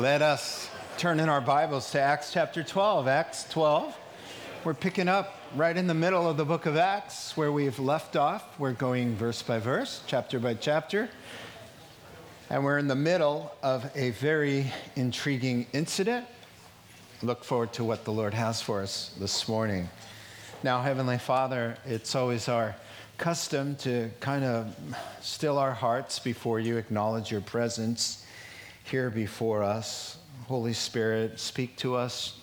Let us turn in our Bibles to Acts chapter 12. Acts 12. We're picking up right in the middle of the book of Acts where we've left off. We're going verse by verse, chapter by chapter. And we're in the middle of a very intriguing incident. Look forward to what the Lord has for us this morning. Now, Heavenly Father, it's always our custom to kind of still our hearts before you, acknowledge your presence here before us. Holy Spirit, speak to us.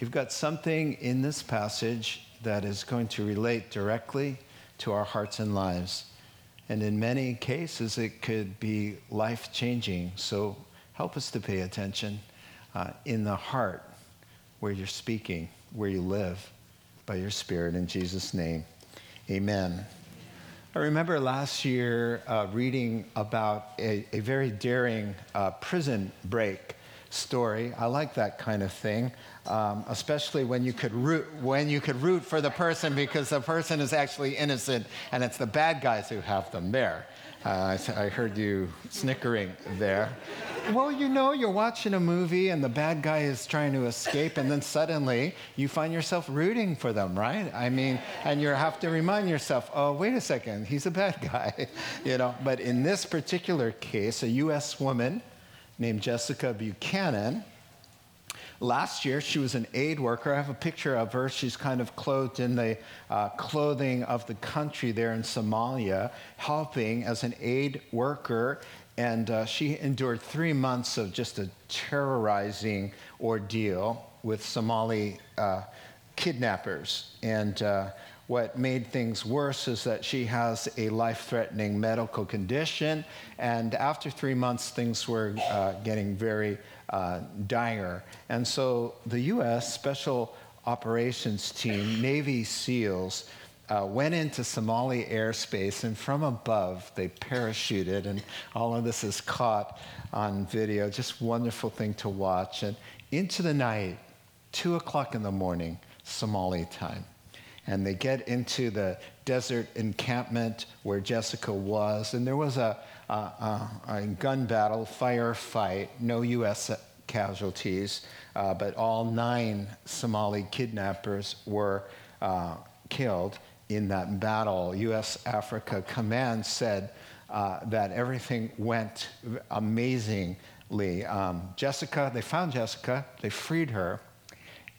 You've got something in this passage that is going to relate directly to our hearts and lives. And in many cases, it could be life changing. So help us to pay attention uh, in the heart where you're speaking, where you live by your Spirit. In Jesus' name, amen. I remember last year uh, reading about a, a very daring uh, prison break story. I like that kind of thing, um, especially when you could root when you could root for the person because the person is actually innocent and it's the bad guys who have them there. Uh, I, I heard you snickering there. Well, you know, you're watching a movie and the bad guy is trying to escape, and then suddenly you find yourself rooting for them, right? I mean, and you have to remind yourself, oh, wait a second, he's a bad guy, you know. But in this particular case, a U.S. woman named Jessica Buchanan Last year, she was an aid worker. I have a picture of her. She's kind of clothed in the uh, clothing of the country there in Somalia, helping as an aid worker. And uh, she endured three months of just a terrorizing ordeal with Somali uh, kidnappers. And uh, what made things worse is that she has a life threatening medical condition. And after three months, things were uh, getting very uh, dire. And so the U.S. Special Operations Team, Navy SEALs, uh, went into Somali airspace, and from above they parachuted, and all of this is caught on video. Just wonderful thing to watch. And into the night, two o'clock in the morning, Somali time. And they get into the desert encampment where Jessica was, and there was a, a, a, a gun battle, firefight, no U.S. casualties, uh, but all nine Somali kidnappers were uh, killed in that battle. U.S. Africa Command said uh, that everything went amazingly. Um, Jessica, they found Jessica, they freed her,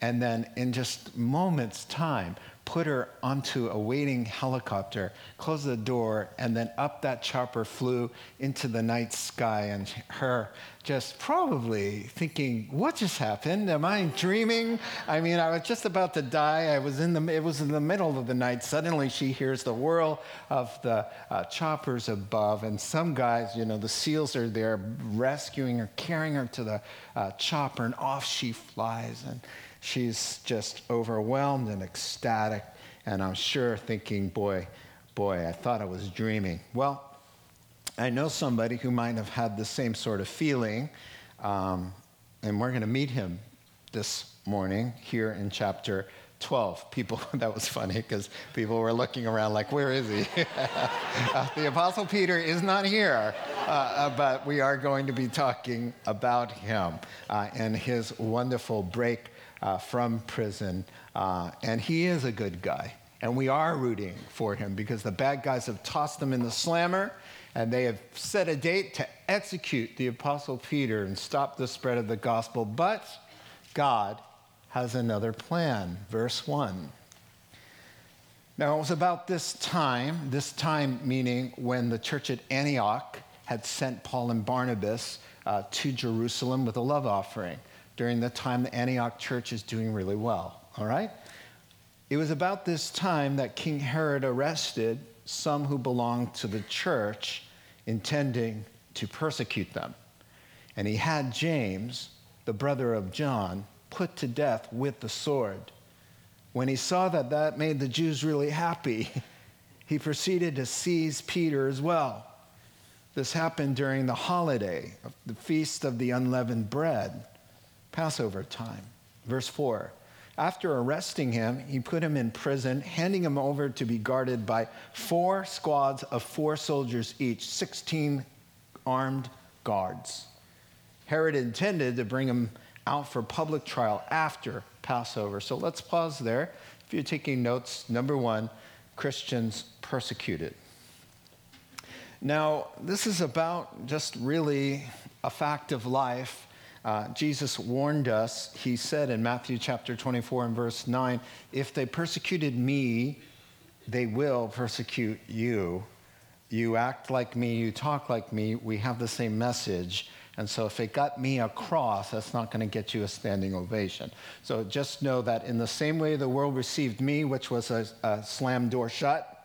and then in just moments' time, put her onto a waiting helicopter, closed the door, and then up that chopper flew into the night sky. And her just probably thinking, "What just happened? Am I dreaming?" I mean, I was just about to die. I was in the it was in the middle of the night. Suddenly, she hears the whirl of the uh, choppers above, and some guys, you know, the SEALs are there rescuing her, carrying her to the uh, chopper, and off she flies. And she's just overwhelmed and ecstatic, and I'm sure thinking, boy, boy, I thought I was dreaming. Well, I know somebody who might have had the same sort of feeling, um, and we're going to meet him this morning here in chapter 12. People, that was funny because people were looking around like, where is he? uh, the Apostle Peter is not here, uh, uh, but we are going to be talking about him uh, and his wonderful break uh, from prison. Uh, and he is a good guy. And we are rooting for him because the bad guys have tossed him in the slammer and they have set a date to execute the Apostle Peter and stop the spread of the gospel. But God has another plan. Verse 1. Now, it was about this time, this time meaning when the church at Antioch had sent Paul and Barnabas uh, to Jerusalem with a love offering during the time the Antioch church is doing really well. All right? It was about this time that King Herod arrested some who belonged to the church, intending to persecute them. And he had James, the brother of John, put to death with the sword. When he saw that that made the Jews really happy, he proceeded to seize Peter as well. This happened during the holiday, the feast of the unleavened bread. Passover time. Verse 4 After arresting him, he put him in prison, handing him over to be guarded by four squads of four soldiers each, 16 armed guards. Herod intended to bring him out for public trial after Passover. So let's pause there. If you're taking notes, number one, Christians persecuted. Now, this is about just really a fact of life. Uh, Jesus warned us, he said in Matthew chapter 24 and verse 9, if they persecuted me, they will persecute you. You act like me, you talk like me, we have the same message. And so if it got me a cross, that's not going to get you a standing ovation. So just know that in the same way the world received me, which was a, a slam door shut,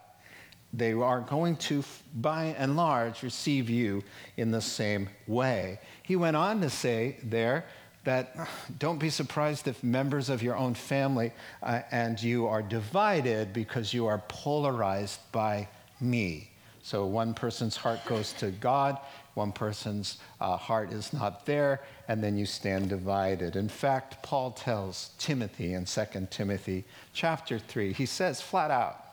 they are going to, by and large, receive you in the same way. He went on to say there that don't be surprised if members of your own family uh, and you are divided because you are polarized by me. So one person's heart goes to God, one person's uh, heart is not there, and then you stand divided. In fact, Paul tells Timothy in 2 Timothy chapter 3, he says flat out,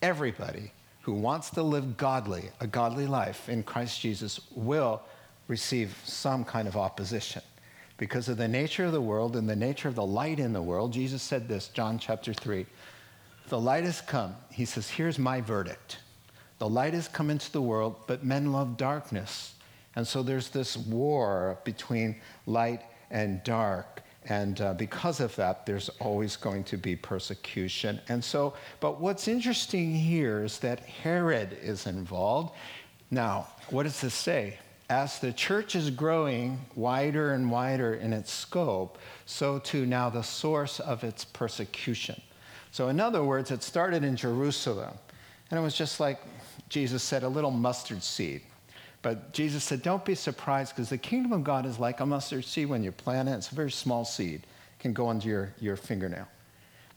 everybody who wants to live godly, a godly life in Christ Jesus, will receive some kind of opposition. Because of the nature of the world and the nature of the light in the world, Jesus said this, John chapter 3. The light has come. He says, Here's my verdict. The light has come into the world, but men love darkness. And so there's this war between light and dark. And uh, because of that, there's always going to be persecution. And so, but what's interesting here is that Herod is involved. Now, what does this say? As the church is growing wider and wider in its scope, so too now the source of its persecution. So, in other words, it started in Jerusalem. And it was just like, Jesus said, a little mustard seed. But Jesus said, don't be surprised because the kingdom of God is like a mustard seed when you plant it. It's a very small seed, can go under your, your fingernail.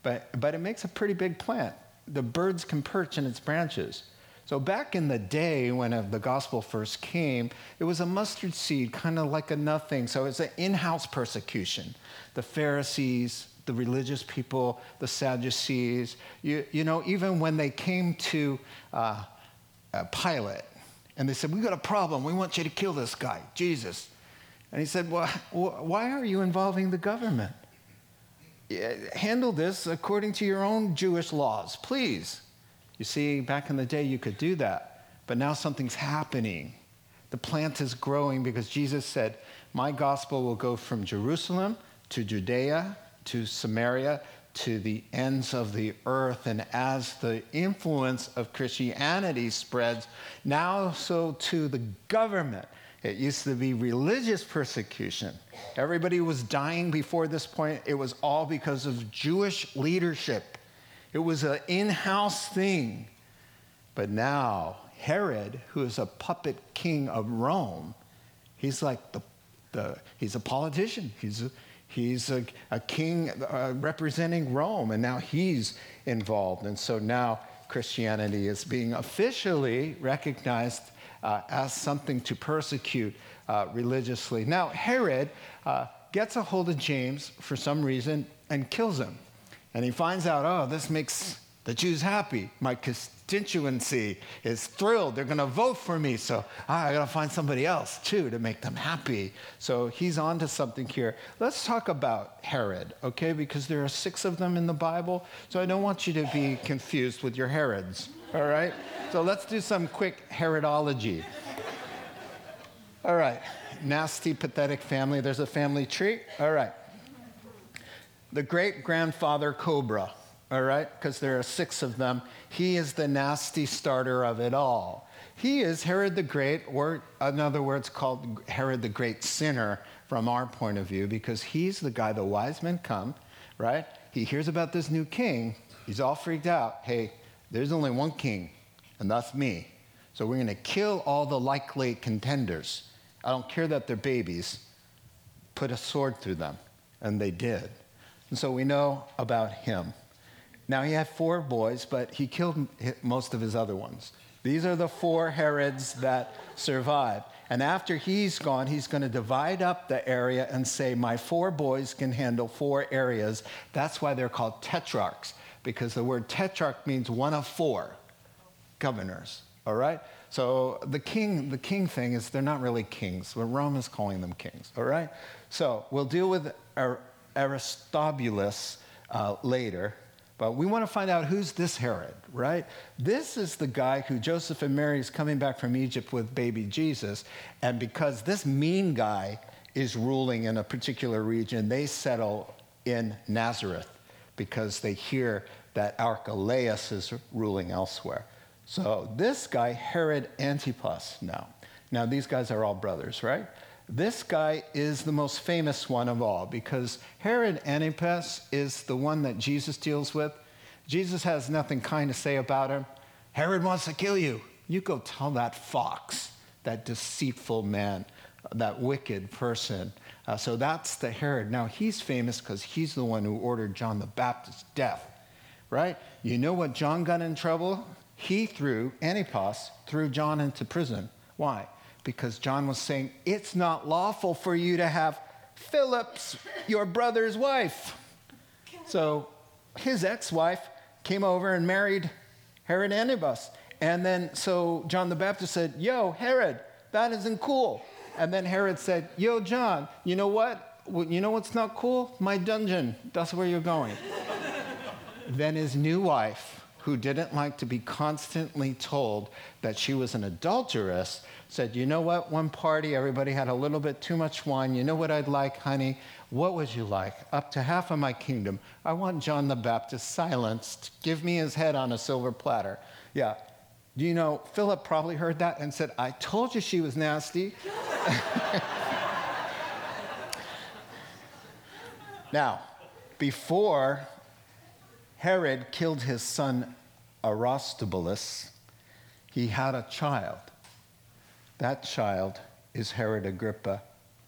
But, but it makes a pretty big plant. The birds can perch in its branches. So back in the day when uh, the gospel first came, it was a mustard seed, kind of like a nothing. So it's an in-house persecution. The Pharisees, the religious people, the Sadducees, you, you know, even when they came to uh, uh, Pilate, and they said, We got a problem. We want you to kill this guy, Jesus. And he said, Well, why are you involving the government? Handle this according to your own Jewish laws, please. You see, back in the day, you could do that. But now something's happening. The plant is growing because Jesus said, My gospel will go from Jerusalem to Judea to Samaria to the ends of the earth. And as the influence of Christianity spreads, now so to the government. It used to be religious persecution. Everybody was dying before this point. It was all because of Jewish leadership. It was an in house thing. But now, Herod, who is a puppet king of Rome, he's like the, the he's a politician. He's a, He's a, a king uh, representing Rome, and now he's involved. And so now Christianity is being officially recognized uh, as something to persecute uh, religiously. Now, Herod uh, gets a hold of James for some reason and kills him. And he finds out, oh, this makes the Jews happy. My constituency is thrilled. They're going to vote for me. So ah, I got to find somebody else too to make them happy. So he's on to something here. Let's talk about Herod, okay? Because there are six of them in the Bible. So I don't want you to be confused with your Herods, all right? So let's do some quick Herodology. All right. Nasty, pathetic family. There's a family tree. All right. The great grandfather Cobra all right? Because there are six of them. He is the nasty starter of it all. He is Herod the Great, or in other words, called Herod the Great Sinner from our point of view, because he's the guy the wise men come, right? He hears about this new king. He's all freaked out. Hey, there's only one king, and that's me. So we're going to kill all the likely contenders. I don't care that they're babies. Put a sword through them. And they did. And so we know about him. Now, he had four boys, but he killed most of his other ones. These are the four Herods that survived. And after he's gone, he's going to divide up the area and say, My four boys can handle four areas. That's why they're called tetrarchs, because the word tetrarch means one of four governors. All right? So the king, the king thing is they're not really kings, but Rome is calling them kings, all right? So we'll deal with Aristobulus uh, later, but we want to find out who's this Herod, right? This is the guy who Joseph and Mary is coming back from Egypt with baby Jesus, and because this mean guy is ruling in a particular region, they settle in Nazareth because they hear that Archelaus is ruling elsewhere. So this guy, Herod Antipas, now. Now, these guys are all brothers, right? This guy is the most famous one of all because Herod Antipas is the one that Jesus deals with. Jesus has nothing kind to say about him. Herod wants to kill you. You go tell that fox, that deceitful man, that wicked person. Uh, so that's the Herod. Now he's famous because he's the one who ordered John the Baptist's death, right? You know what John got in trouble? he threw, Antipas, threw John into prison. Why? Because John was saying, It's not lawful for you to have Philip's, your brother's wife. So his ex wife came over and married Herod Antipas. And then, so John the Baptist said, Yo, Herod, that isn't cool. And then Herod said, Yo, John, you know what? You know what's not cool? My dungeon. That's where you're going. then his new wife, who didn't like to be constantly told that she was an adulteress, said, You know what? One party, everybody had a little bit too much wine. You know what I'd like, honey? What would you like? Up to half of my kingdom. I want John the Baptist silenced. Give me his head on a silver platter. Yeah. You know, Philip probably heard that and said, I told you she was nasty. now, before Herod killed his son Aristobulus, he had a child. That child is Herod Agrippa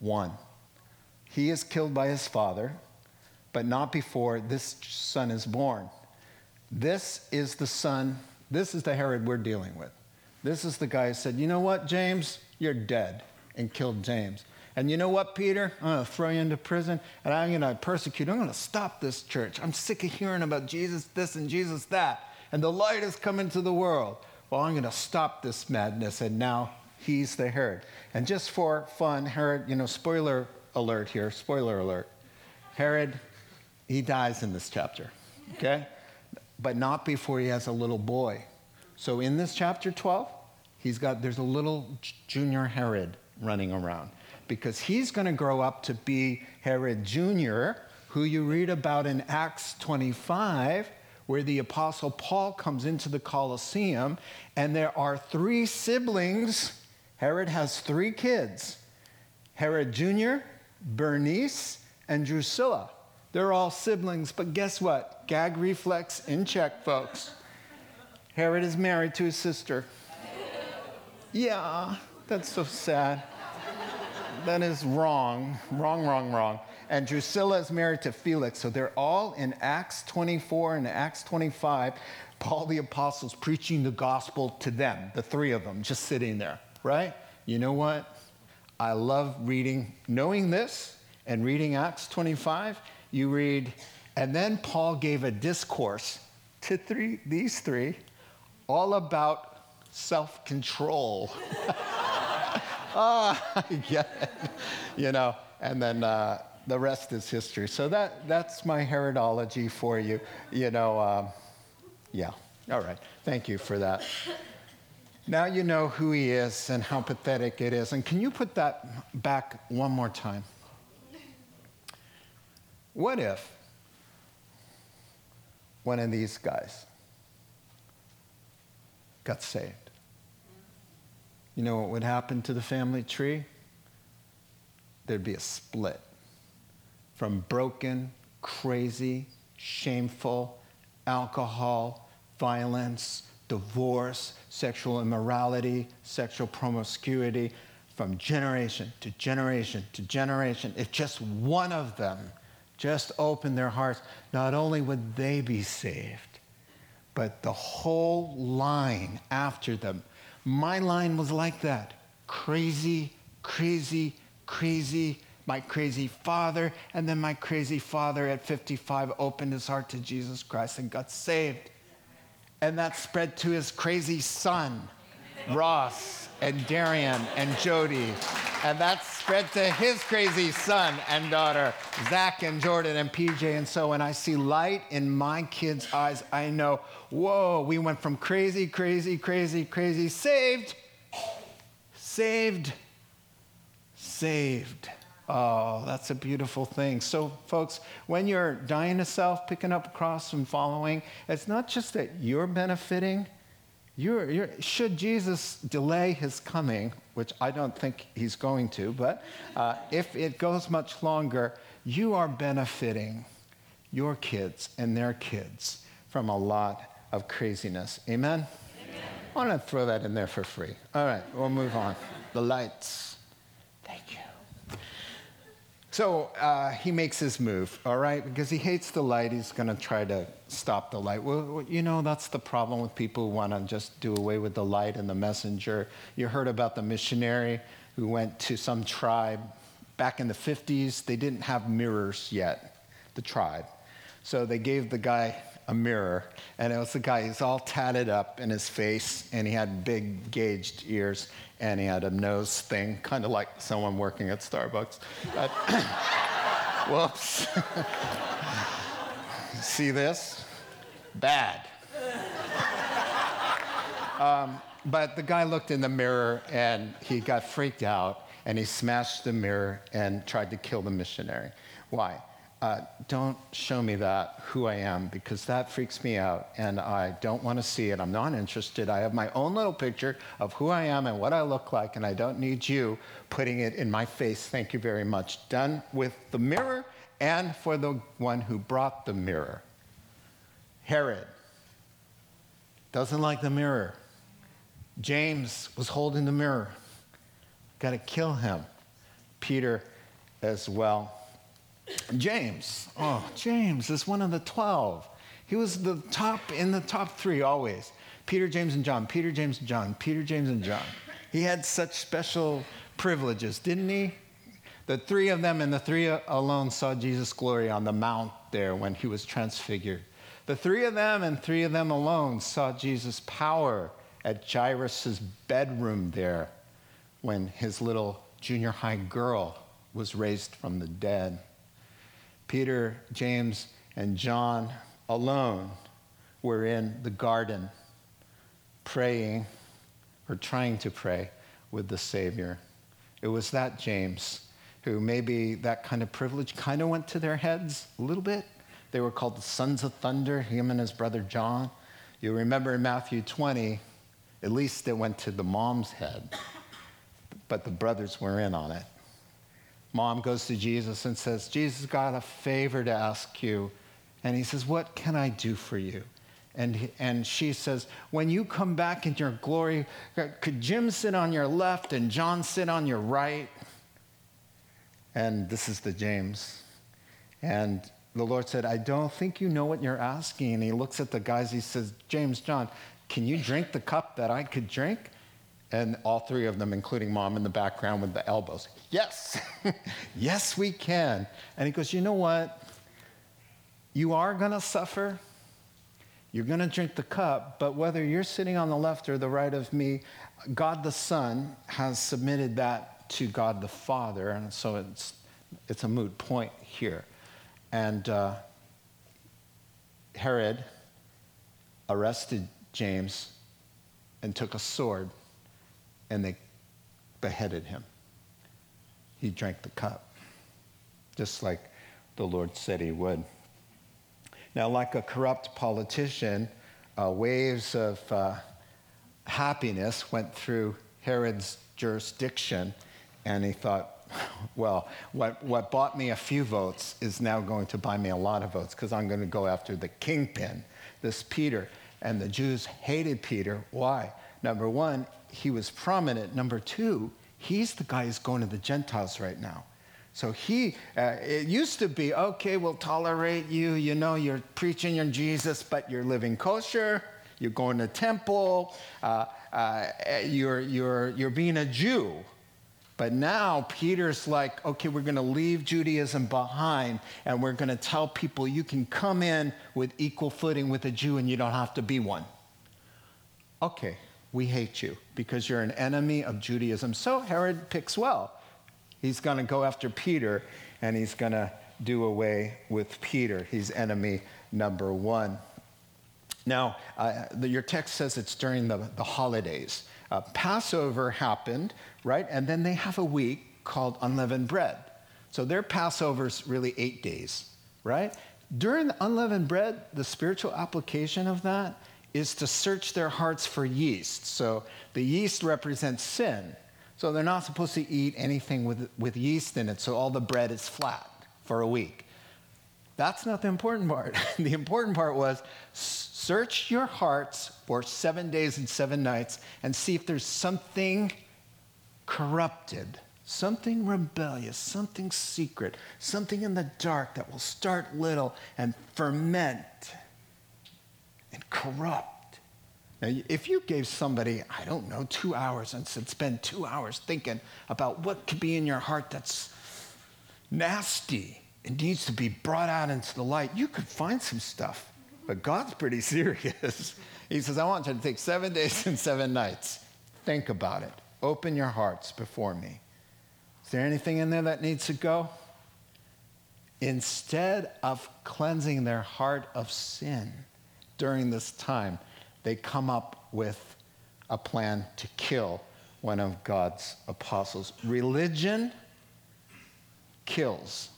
I. He is killed by his father, but not before this son is born. This is the son, this is the Herod we're dealing with. This is the guy who said, You know what, James? You're dead, and killed James. And you know what, Peter? I'm going to throw you into prison and I'm going to persecute. I'm going to stop this church. I'm sick of hearing about Jesus this and Jesus that. And the light has come into the world. Well, I'm going to stop this madness. And now he's the Herod. And just for fun, Herod, you know, spoiler alert here, spoiler alert. Herod, he dies in this chapter, okay? But not before he has a little boy. So in this chapter 12, he's got, there's a little junior Herod running around because he's going to grow up to be Herod Jr., who you read about in Acts 25, where the Apostle Paul comes into the Colosseum, and there are three siblings. Herod has three kids Herod Jr., Bernice, and Drusilla. They're all siblings, but guess what? Gag reflex in check, folks. Herod is married to his sister. Yeah, that's so sad that is wrong, wrong, wrong, wrong. And Drusilla is married to Felix. So they're all in Acts 24 and Acts 25. Paul the Apostle's preaching the gospel to them, the three of them, just sitting there, right? You know what? I love reading, knowing this and reading Acts 25. You read, and then Paul gave a discourse to three, these three all about self control. ah, I get it. You know, and then uh, the rest is history. So that, that's my Herodology for you. You know, um, yeah. All right. Thank you for that. Now you know who he is and how pathetic it is. And can you put that back one more time? What if one of these guys got saved? You know what would happen to the family tree? There'd be a split from broken, crazy, shameful, alcohol, violence, divorce, sexual immorality, sexual promiscuity, from generation to generation to generation. If just one of them just opened their hearts, not only would they be saved, but the whole line after them my line was like that crazy, crazy, crazy. My crazy father, and then my crazy father at 55 opened his heart to Jesus Christ and got saved. And that spread to his crazy son. Ross and Darian and Jody. And that spread to his crazy son and daughter, Zach and Jordan and PJ. And so when I see light in my kids' eyes, I know, whoa, we went from crazy, crazy, crazy, crazy, saved, saved, saved. Oh, that's a beautiful thing. So, folks, when you're dying to self, picking up a cross and following, it's not just that you're benefiting. You're, you're, should Jesus delay his coming, which I don't think he's going to, but uh, if it goes much longer, you are benefiting your kids and their kids from a lot of craziness. Amen? Amen? I want to throw that in there for free. All right, we'll move on. The lights. Thank you. So uh, he makes his move, all right? Because he hates the light, he's going to try to stop the light. Well, you know, that's the problem with people who want to just do away with the light and the messenger. You heard about the missionary who went to some tribe back in the 50s. They didn't have mirrors yet, the tribe. So they gave the guy a mirror, and it was the guy, he's all tatted up in his face, and he had big gauged ears and he had a nose thing, kind of like someone working at Starbucks. Whoops. See this? Bad. Um, but the guy looked in the mirror and he got freaked out and he smashed the mirror and tried to kill the missionary. Why? Uh, don't show me that, who I am, because that freaks me out and I don't want to see it. I'm not interested. I have my own little picture of who I am and what I look like, and I don't need you putting it in my face. Thank you very much. Done with the mirror and for the one who brought the mirror. Herod doesn't like the mirror. James was holding the mirror. Got to kill him. Peter as well. James. Oh, James is one of the 12. He was the top in the top three always. Peter, James, and John. Peter, James, and John. Peter, James, and John. He had such special privileges, didn't he? The three of them and the three alone saw Jesus' glory on the mount there when he was transfigured. The three of them and three of them alone saw Jesus' power at Jairus' bedroom there when his little junior high girl was raised from the dead. Peter, James, and John alone were in the garden praying or trying to pray with the Savior. It was that James who maybe that kind of privilege kind of went to their heads a little bit. They were called the sons of thunder, him and his brother John. You remember in Matthew 20, at least it went to the mom's head, but the brothers were in on it mom goes to Jesus and says, Jesus got a favor to ask you. And he says, What can I do for you? And, and she says, When you come back in your glory, could Jim sit on your left and John sit on your right? And this is the James. And the Lord said, I don't think you know what you're asking. And he looks at the guys, he says, James, John, can you drink the cup that I could drink? And all three of them, including mom in the background with the elbows, yes, yes, we can. And he goes, You know what? You are going to suffer. You're going to drink the cup, but whether you're sitting on the left or the right of me, God the Son has submitted that to God the Father. And so it's, it's a moot point here. And uh, Herod arrested James and took a sword and they beheaded him. He drank the cup, just like the Lord said he would. Now, like a corrupt politician, uh, waves of uh, happiness went through Herod's jurisdiction, and he thought, well, what, what bought me a few votes is now going to buy me a lot of votes because I'm going to go after the kingpin, this Peter. And the Jews hated Peter. Why? Number one, he was prominent. Number two, he's the guy who's going to the Gentiles right now. So he, uh, it used to be, okay, we'll tolerate you. You know, you're preaching your Jesus, but you're living kosher. You're going to temple. Uh, uh, you're, you're, you're being a Jew. But now Peter's like, okay, we're going to leave Judaism behind and we're going to tell people you can come in with equal footing with a Jew and you don't have to be one. Okay, we hate you because you're an enemy of Judaism. So Herod picks well. He's going to go after Peter and he's going to do away with Peter. He's enemy number one. Now, uh, the, your text says it's during the, the holidays. Uh, Passover happened, right? And then they have a week called unleavened bread. So their Passover's really eight days, right? During the unleavened bread, the spiritual application of that is to search their hearts for yeast. So the yeast represents sin. So they're not supposed to eat anything with, with yeast in it, so all the bread is flat for a week. That's not the important part. the important part was search your hearts for seven days and seven nights and see if there's something corrupted, something rebellious, something secret, something in the dark that will start little and ferment corrupt. Now, if you gave somebody, I don't know, two hours and said, spend two hours thinking about what could be in your heart that's nasty, and needs to be brought out into the light, you could find some stuff. But God's pretty serious. he says, I want you to take seven days and seven nights. Think about it. Open your hearts before me. Is there anything in there that needs to go? Instead of cleansing their heart of sin during this time, they come up with a plan to kill one of God's apostles. Religion kills.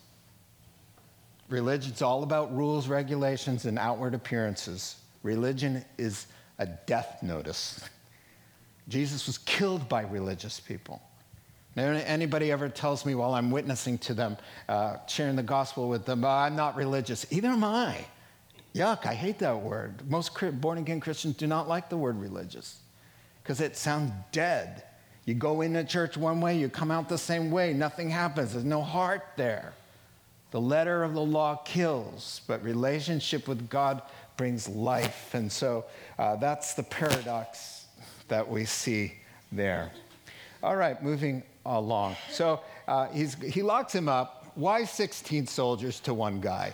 Religion's all about rules, regulations, and outward appearances. Religion is a death notice. Jesus was killed by religious people. Now, anybody ever tells me while I'm witnessing to them, uh, sharing the gospel with them, oh, I'm not religious. Either am I. Yuck, I hate that word. Most born again Christians do not like the word religious because it sounds dead. You go into church one way, you come out the same way, nothing happens, there's no heart there. The letter of the law kills, but relationship with God brings life. And so uh, that's the paradox that we see there. All right, moving along. So uh, he locks him up. Why 16 soldiers to one guy?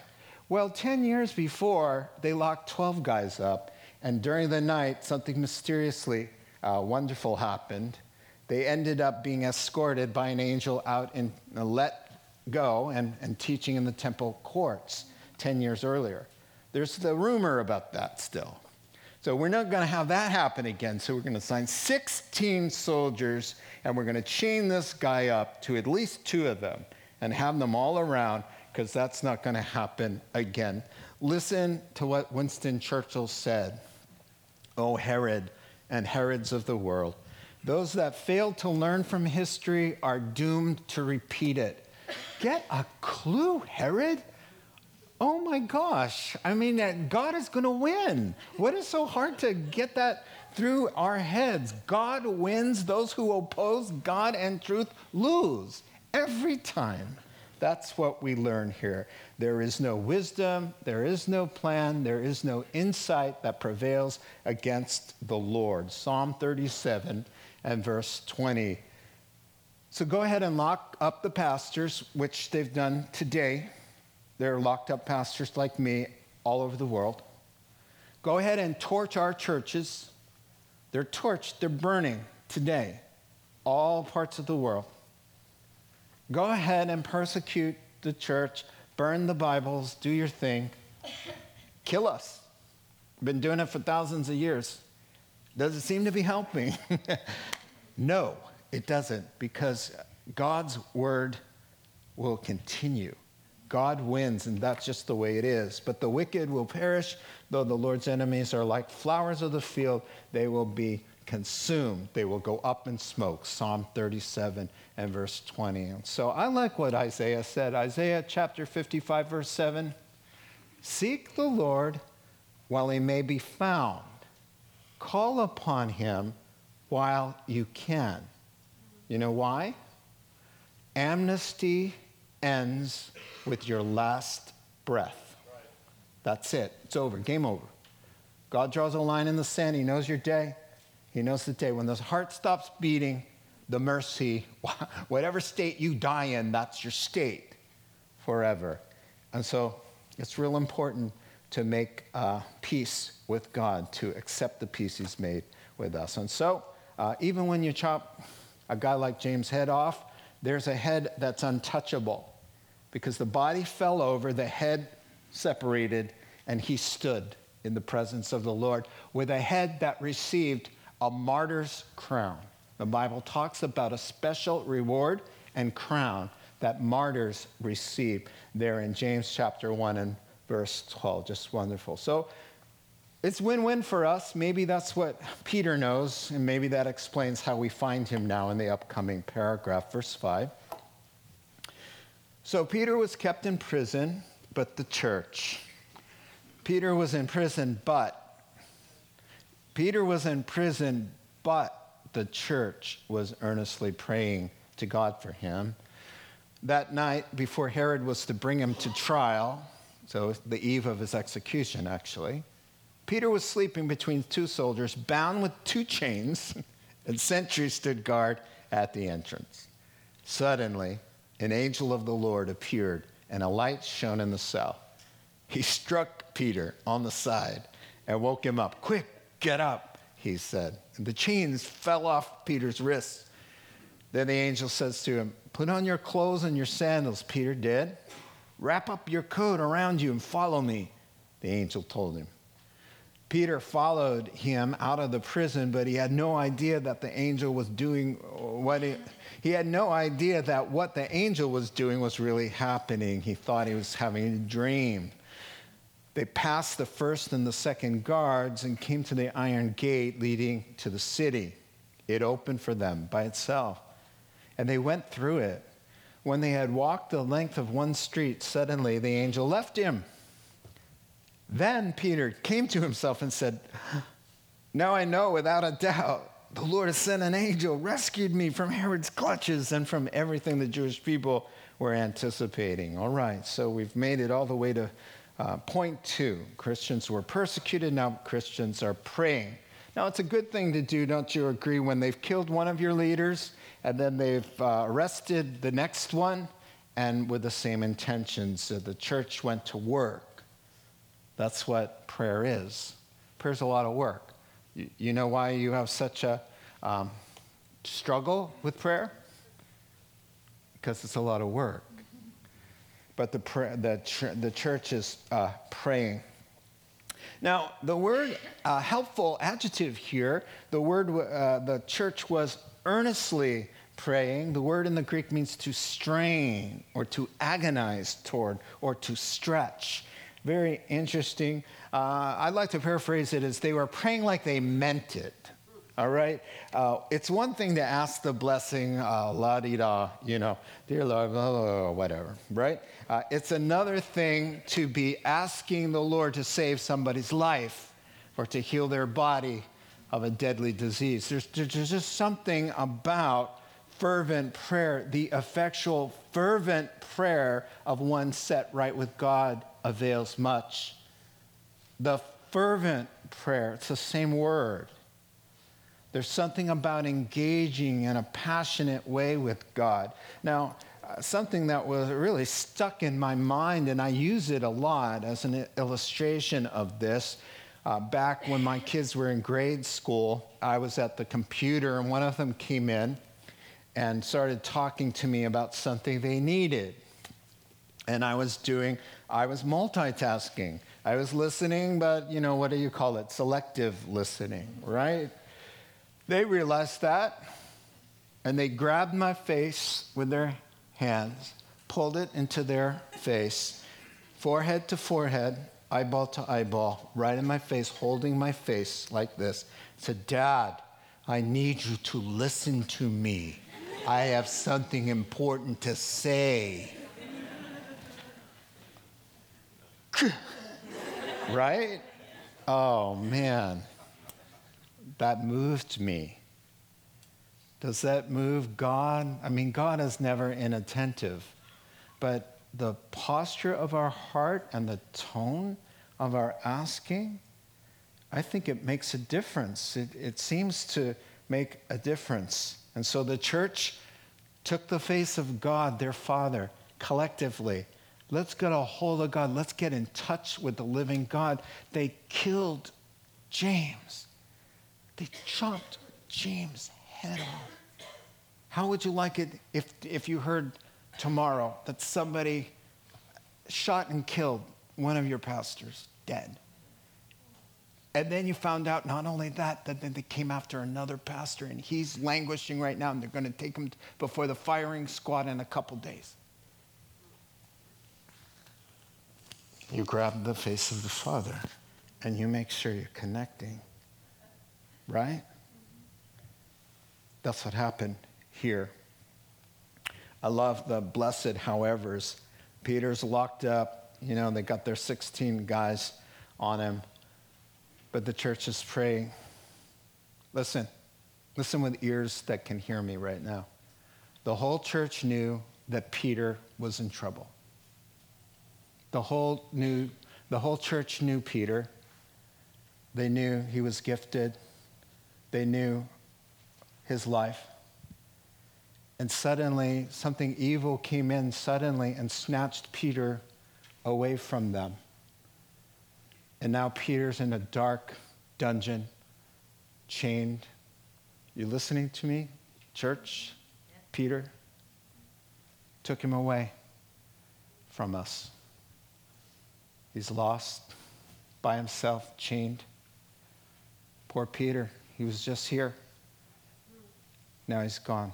Well, 10 years before, they locked 12 guys up. And during the night, something mysteriously uh, wonderful happened. They ended up being escorted by an angel out and let go and, and teaching in the temple courts 10 years earlier. There's the rumor about that still. So we're not going to have that happen again. So we're going to assign 16 soldiers and we're going to chain this guy up to at least two of them and have them all around because that's not going to happen again. Listen to what Winston Churchill said Oh, Herod and Herods of the world, those that fail to learn from history are doomed to repeat it get a clue, Herod? Oh my gosh. I mean, God is going to win. What is so hard to get that through our heads? God wins. Those who oppose God and truth lose every time. That's what we learn here. There is no wisdom, there is no plan, there is no insight that prevails against the Lord. Psalm 37 and verse 20 so go ahead and lock up the pastors, which they've done today. They're locked up pastors like me all over the world. Go ahead and torch our churches. They're torched, they're burning today, all parts of the world. Go ahead and persecute the church, burn the Bibles, do your thing. Kill us. Been doing it for thousands of years. Does it seem to be helping? no. It doesn't, because God's word will continue. God wins, and that's just the way it is. But the wicked will perish, though the Lord's enemies are like flowers of the field, they will be consumed. They will go up in smoke. Psalm 37 and verse 20. And so I like what Isaiah said. Isaiah chapter 55, verse 7 Seek the Lord while he may be found, call upon him while you can. You know why? Amnesty ends with your last breath. That's it. It's over. Game over. God draws a line in the sand. He knows your day. He knows the day. When the heart stops beating, the mercy, whatever state you die in, that's your state forever. And so it's real important to make uh, peace with God, to accept the peace He's made with us. And so, uh, even when you chop a guy like James' head off, there's a head that's untouchable because the body fell over, the head separated, and he stood in the presence of the Lord with a head that received a martyr's crown. The Bible talks about a special reward and crown that martyrs receive there in James chapter 1 and verse 12. Just wonderful. So it's win win for us. Maybe that's what Peter knows, and maybe that explains how we find him now in the upcoming paragraph, verse 5. So Peter was kept in prison, but the church. Peter was in prison, but. Peter was in prison, but the church was earnestly praying to God for him. That night, before Herod was to bring him to trial, so the eve of his execution, actually, Peter was sleeping between two soldiers, bound with two chains, and sentries stood guard at the entrance. Suddenly, an angel of the Lord appeared, and a light shone in the cell. He struck Peter on the side and woke him up. Quick, get up, he said. And the chains fell off Peter's wrists. Then the angel says to him, Put on your clothes and your sandals. Peter did. Wrap up your coat around you and follow me, the angel told him. Peter followed him out of the prison, but he had no idea that the angel was doing what he, he had no idea that what the angel was doing was really happening. He thought he was having a dream. They passed the first and the second guards and came to the iron gate leading to the city. It opened for them by itself, and they went through it. When they had walked the length of one street, suddenly the angel left him then Peter came to himself and said, Now I know without a doubt the Lord has sent an angel, rescued me from Herod's clutches and from everything the Jewish people were anticipating. All right, so we've made it all the way to uh, point two. Christians were persecuted, now Christians are praying. Now, it's a good thing to do, don't you agree, when they've killed one of your leaders and then they've uh, arrested the next one, and with the same intentions. So the church went to work that's what prayer is. Prayer's a lot of work. You, you know why you have such a um, struggle with prayer? Because it's a lot of work. But the, prayer, the, the church is uh, praying. Now, the word uh, helpful adjective here, the word uh, the church was earnestly praying. The word in the Greek means to strain or to agonize toward or to stretch. Very interesting. Uh, I'd like to paraphrase it as they were praying like they meant it. All right? Uh, it's one thing to ask the blessing, uh, la di da, you know, dear Lord, blah, blah, blah, whatever, right? Uh, it's another thing to be asking the Lord to save somebody's life or to heal their body of a deadly disease. There's, there's just something about fervent prayer, the effectual, fervent prayer of one set right with God avails much. The fervent prayer, it's the same word. There's something about engaging in a passionate way with God. Now, something that was really stuck in my mind, and I use it a lot as an illustration of this. Uh, back when my kids were in grade school, I was at the computer, and one of them came in and started talking to me about something they needed. And I was doing, I was multitasking. I was listening, but you know, what do you call it? Selective listening, right? They realized that, and they grabbed my face with their hands, pulled it into their face, forehead to forehead, eyeball to eyeball, right in my face, holding my face like this. Said, Dad, I need you to listen to me. I have something important to say. right? Oh, man. That moved me. Does that move God? I mean, God is never inattentive, but the posture of our heart and the tone of our asking, I think it makes a difference. It, it seems to make a difference. And so the church took the face of God, their Father, collectively. Let's get a hold of God. Let's get in touch with the living God. They killed James. They chopped James' head off. How would you like it if, if you heard tomorrow that somebody shot and killed one of your pastors dead? And then you found out not only that, that then they came after another pastor and he's languishing right now and they're going to take him before the firing squad in a couple days. You grab the face of the Father and you make sure you're connecting. Right? That's what happened here. I love the blessed howevers. Peter's locked up. You know, they got their 16 guys on him. But the church is praying. Listen, listen with ears that can hear me right now. The whole church knew that Peter was in trouble. The whole, knew, the whole church knew Peter. They knew he was gifted. They knew his life. And suddenly, something evil came in suddenly and snatched Peter away from them. And now Peter's in a dark dungeon, chained. You listening to me, church? Peter took him away from us. He's lost by himself, chained. Poor Peter, he was just here. Now he's gone.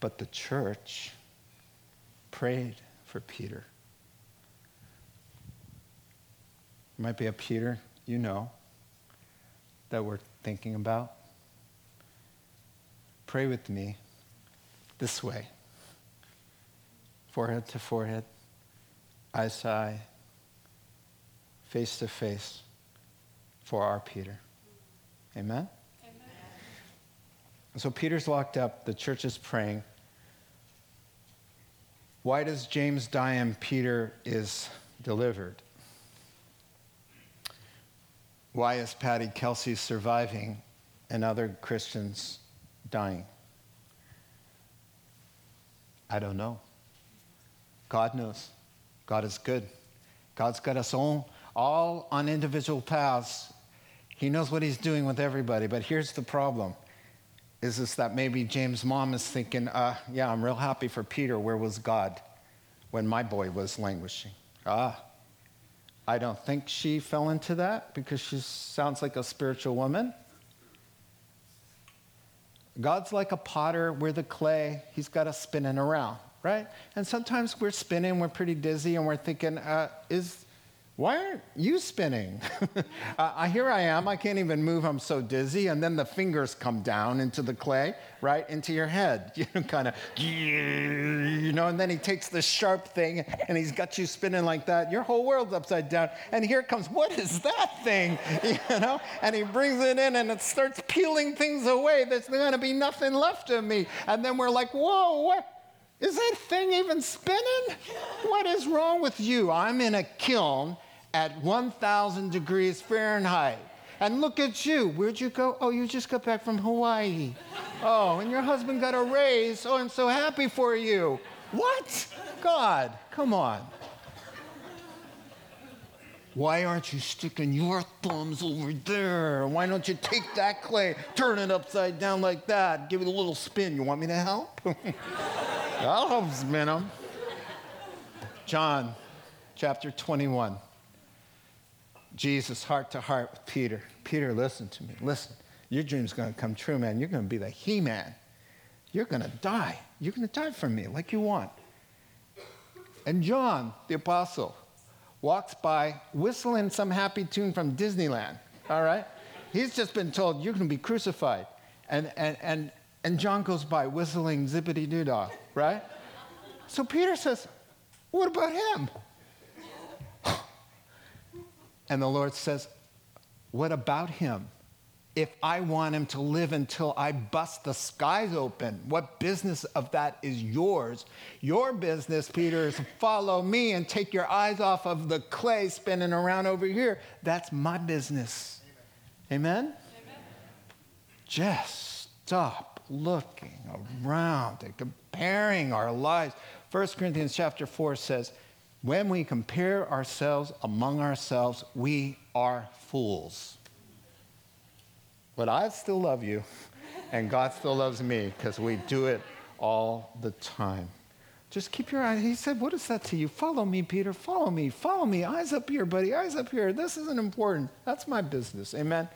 But the church prayed for Peter. There might be a Peter you know that we're thinking about. Pray with me this way forehead to forehead, eye to eye, face to face for our Peter. Amen? So Peter's locked up, the church is praying. Why does James die and Peter is delivered? Why is Patty Kelsey surviving and other Christians dying? I don't know. God knows. God is good. God's got us all, all on individual paths. He knows what He's doing with everybody. But here's the problem is this that maybe James' mom is thinking, uh, yeah, I'm real happy for Peter. Where was God when my boy was languishing? Ah, I don't think she fell into that because she sounds like a spiritual woman. God's like a potter, we're the clay, he's got us spinning around, right? And sometimes we're spinning, we're pretty dizzy, and we're thinking, uh, is, why aren't you spinning? uh, here I am, I can't even move, I'm so dizzy. And then the fingers come down into the clay, right, into your head. You know, kind of, you know, and then he takes the sharp thing and he's got you spinning like that. Your whole world's upside down. And here comes, what is that thing? You know, and he brings it in and it starts peeling things away. There's to be nothing left of me. And then we're like, whoa, what? Is that thing even spinning? What is wrong with you? I'm in a kiln at 1,000 degrees Fahrenheit. And look at you. Where'd you go? Oh, you just got back from Hawaii. Oh, and your husband got a raise. Oh, I'm so happy for you. What? God, come on. Why aren't you sticking your thumbs over there? Why don't you take that clay, turn it upside down like that, give it a little spin? You want me to help? I'll help spin them. John chapter 21. Jesus heart to heart with Peter. Peter, listen to me. Listen. Your dream's going to come true, man. You're going to be the He Man. You're going to die. You're going to die for me like you want. And John, the apostle, walks by whistling some happy tune from Disneyland. All right? He's just been told, You're going to be crucified. And, and, and, and John goes by whistling zippity doo dah, right? So Peter says, What about him? And the Lord says, What about him? If I want him to live until I bust the skies open, what business of that is yours? Your business, Peter, is follow me and take your eyes off of the clay spinning around over here. That's my business. Amen? Amen? Just stop looking around and comparing our lives. 1 Corinthians chapter 4 says, when we compare ourselves among ourselves, we are fools. but I still love you, and God still loves me because we do it all the time. Just keep your eyes. He said, What is that to you? Follow me, Peter. Follow me. Follow me. Eyes up here, buddy. Eyes up here. This isn't important. That's my business. Amen.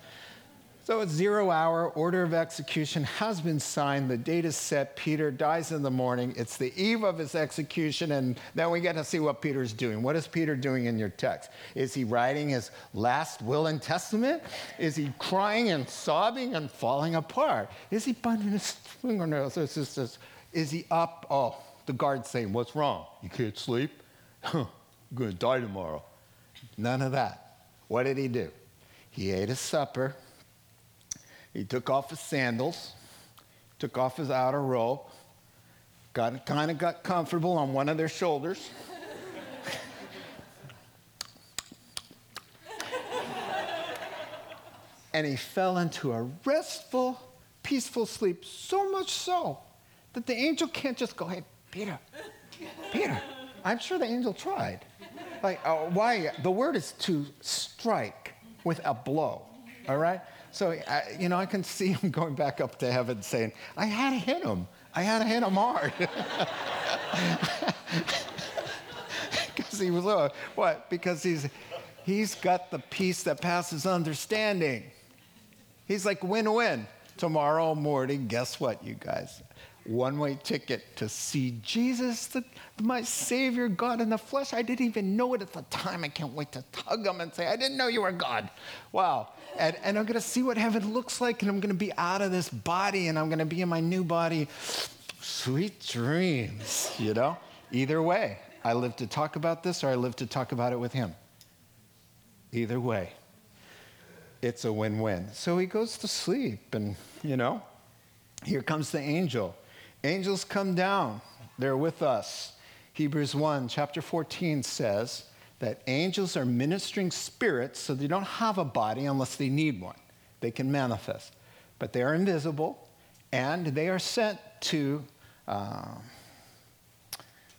So it's zero hour, order of execution has been signed. The date is set. Peter dies in the morning. It's the eve of his execution, and then we get to see what Peter's doing. What is Peter doing in your text? Is he writing his last will and testament? Is he crying and sobbing and falling apart? Is he biting his fingernails? Is, this, is he up? Oh, the guard's saying, What's wrong? You can't sleep? Huh, you're to die tomorrow. None of that. What did he do? He ate his supper. He took off his sandals, took off his outer robe, got kind of got comfortable on one of their shoulders. and he fell into a restful, peaceful sleep, so much so that the angel can't just go, hey, Peter, Peter. I'm sure the angel tried. Like, uh, why? The word is to strike with a blow, all right? So, I, you know, I can see him going back up to heaven saying, I had to hit him. I had to hit him hard. Because he was, uh, what? Because he's, he's got the peace that passes understanding. He's like win win. Tomorrow morning, guess what, you guys? One way ticket to see Jesus, the, my Savior, God in the flesh. I didn't even know it at the time. I can't wait to tug him and say, I didn't know you were God. Wow. And, and I'm going to see what heaven looks like, and I'm going to be out of this body, and I'm going to be in my new body. Sweet dreams, you know? Either way, I live to talk about this, or I live to talk about it with him. Either way, it's a win win. So he goes to sleep, and, you know, here comes the angel. Angels come down, they're with us. Hebrews 1, chapter 14 says, that angels are ministering spirits, so they don't have a body unless they need one. They can manifest. But they are invisible, and they are sent to uh,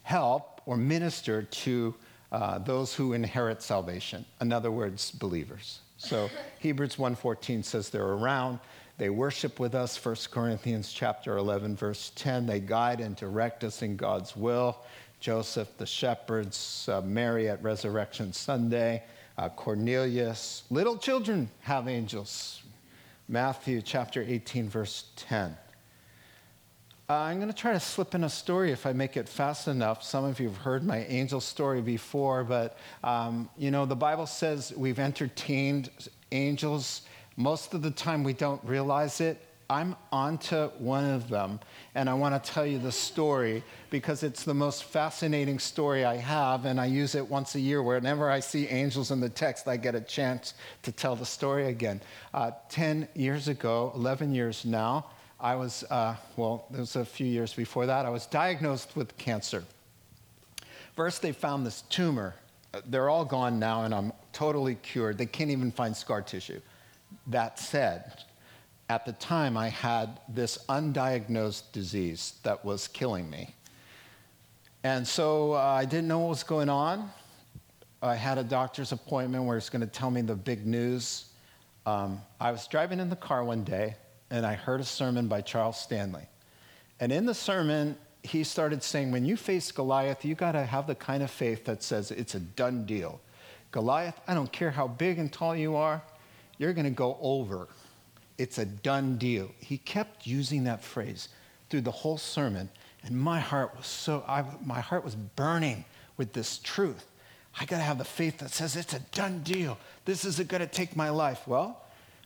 help or minister to uh, those who inherit salvation. In other words, believers. So Hebrews 1:14 says they're around. They worship with us. 1 Corinthians chapter 11 verse 10. They guide and direct us in God's will. Joseph, the shepherds, uh, Mary at Resurrection Sunday, uh, Cornelius. Little children have angels. Matthew chapter 18, verse 10. Uh, I'm going to try to slip in a story if I make it fast enough. Some of you have heard my angel story before, but um, you know, the Bible says we've entertained angels. Most of the time, we don't realize it. I'm onto one of them, and I want to tell you the story because it's the most fascinating story I have, and I use it once a year. Whenever I see angels in the text, I get a chance to tell the story again. Uh, 10 years ago, 11 years now, I was, uh, well, it was a few years before that, I was diagnosed with cancer. First, they found this tumor. They're all gone now, and I'm totally cured. They can't even find scar tissue. That said, at the time, I had this undiagnosed disease that was killing me. And so uh, I didn't know what was going on. I had a doctor's appointment where he's going to tell me the big news. Um, I was driving in the car one day and I heard a sermon by Charles Stanley. And in the sermon, he started saying, When you face Goliath, you got to have the kind of faith that says it's a done deal. Goliath, I don't care how big and tall you are, you're going to go over it's a done deal. He kept using that phrase through the whole sermon, and my heart was so, I, my heart was burning with this truth. I got to have the faith that says it's a done deal. This isn't going to take my life. Well,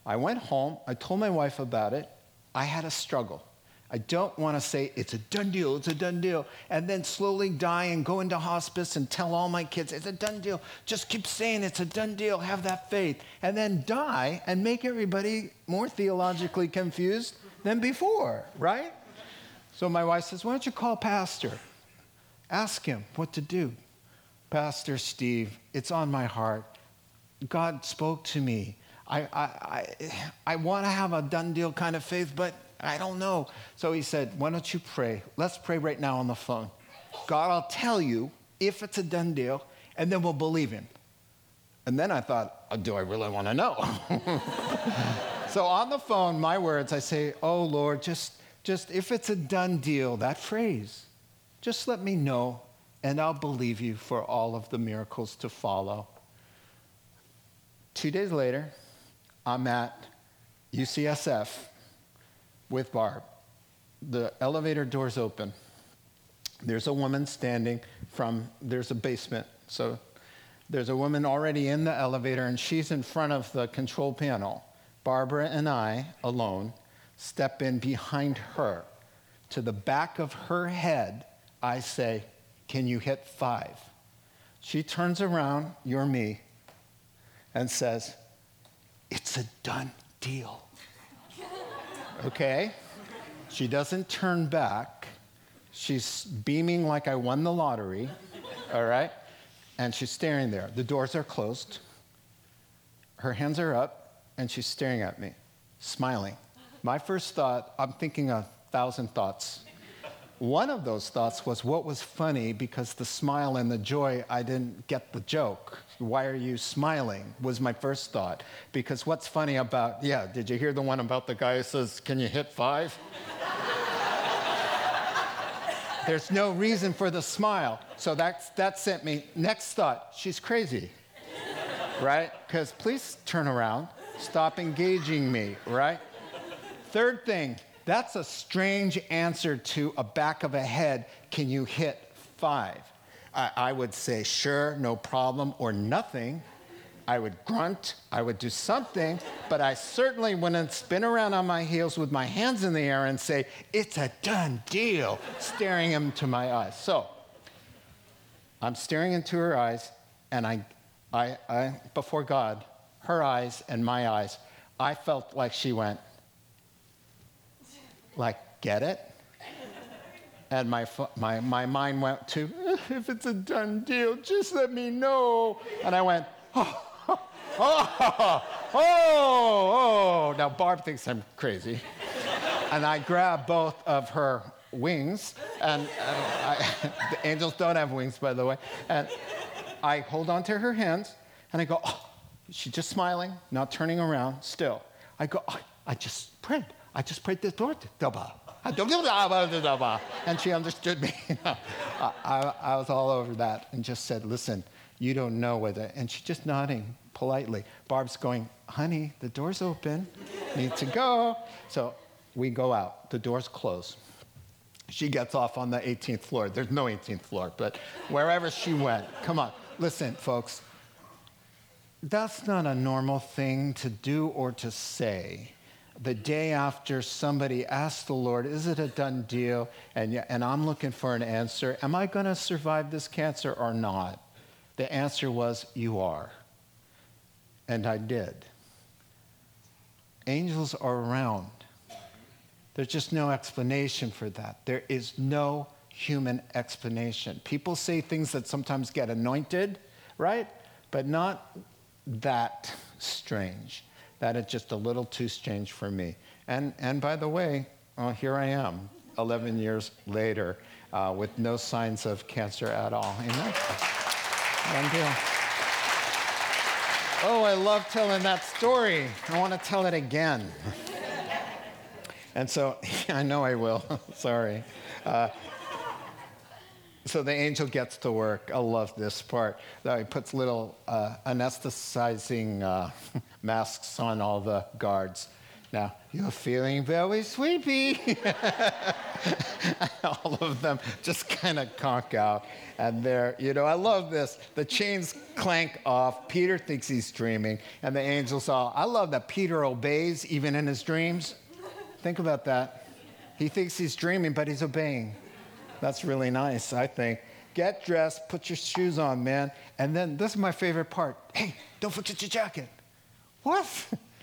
I went home, I told my wife about it. I had a struggle. I don't want to say it's a done deal, it's a done deal, and then slowly die and go into hospice and tell all my kids it's a done deal. Just keep saying it's a done deal, have that faith, and then die and make everybody more theologically confused than before, right? So my wife says, Why don't you call Pastor? Ask him what to do. Pastor Steve, it's on my heart. God spoke to me. I, I, I, I want to have a done deal kind of faith, but I don't know. So he said, Why don't you pray? Let's pray right now on the phone. God, I'll tell you if it's a done deal, and then we'll believe him. And then I thought, oh, Do I really want to know? so on the phone, my words, I say, Oh Lord, just, just if it's a done deal, that phrase, just let me know and I'll believe you for all of the miracles to follow. Two days later, I'm at UCSF with Barb. The elevator doors open. There's a woman standing from, there's a basement. So there's a woman already in the elevator, and she's in front of the control panel. Barbara and I, alone, step in behind her. To the back of her head, I say, Can you hit five? She turns around, you're me, and says, It's a done deal. okay? She doesn't turn back. She's beaming like I won the lottery, all right? And she's staring there. The doors are closed. Her hands are up, and she's staring at me, smiling. My first thought, I'm thinking a thousand thoughts. One of those thoughts was what was funny because the smile and the joy, I didn't get the joke. Why are you smiling? Was my first thought. Because what's funny about, yeah, did you hear the one about the guy who says, Can you hit five? There's no reason for the smile. So that, that sent me, next thought, she's crazy, right? Because please turn around, stop engaging me, right? Third thing, that's a strange answer to a back of a head. Can you hit five? I, I would say, sure, no problem, or nothing. I would grunt, I would do something, but I certainly wouldn't spin around on my heels with my hands in the air and say, It's a done deal, staring into my eyes. So I'm staring into her eyes, and I, I, I, before God, her eyes and my eyes, I felt like she went, like, get it? And my, my, my mind went to, if it's a done deal, just let me know. And I went, oh, oh, oh, oh. Now, Barb thinks I'm crazy. and I grab both of her wings, and, and I, the angels don't have wings, by the way. And I hold on to her hands, and I go, oh, she's just smiling, not turning around, still. I go, oh, I just prayed. I just prayed this word. And she understood me. I, I, I was all over that and just said, listen, you don't know whether. And she's just nodding politely. Barb's going, honey, the door's open. Need to go. So we go out. The door's closed. She gets off on the 18th floor. There's no 18th floor, but wherever she went, come on. Listen, folks, that's not a normal thing to do or to say the day after somebody asked the Lord, Is it a done deal? And, and I'm looking for an answer. Am I going to survive this cancer or not? The answer was, You are. And I did. Angels are around. There's just no explanation for that. There is no human explanation. People say things that sometimes get anointed, right? But not that strange. That is just a little too strange for me. And, and by the way, well, here I am, 11 years later, uh, with no signs of cancer at all. Amen? One deal. Oh, I love telling that story. I want to tell it again. and so, I know I will. Sorry. Uh, so the angel gets to work. I love this part. He puts little uh, anesthetizing uh, masks on all the guards. Now, you're feeling very sleepy. all of them just kind of conk out. And they're, you know, I love this. The chains clank off. Peter thinks he's dreaming. And the angels all, I love that Peter obeys even in his dreams. Think about that. He thinks he's dreaming, but he's obeying. That's really nice, I think. Get dressed, put your shoes on, man. And then this is my favorite part. Hey, don't forget your jacket. What?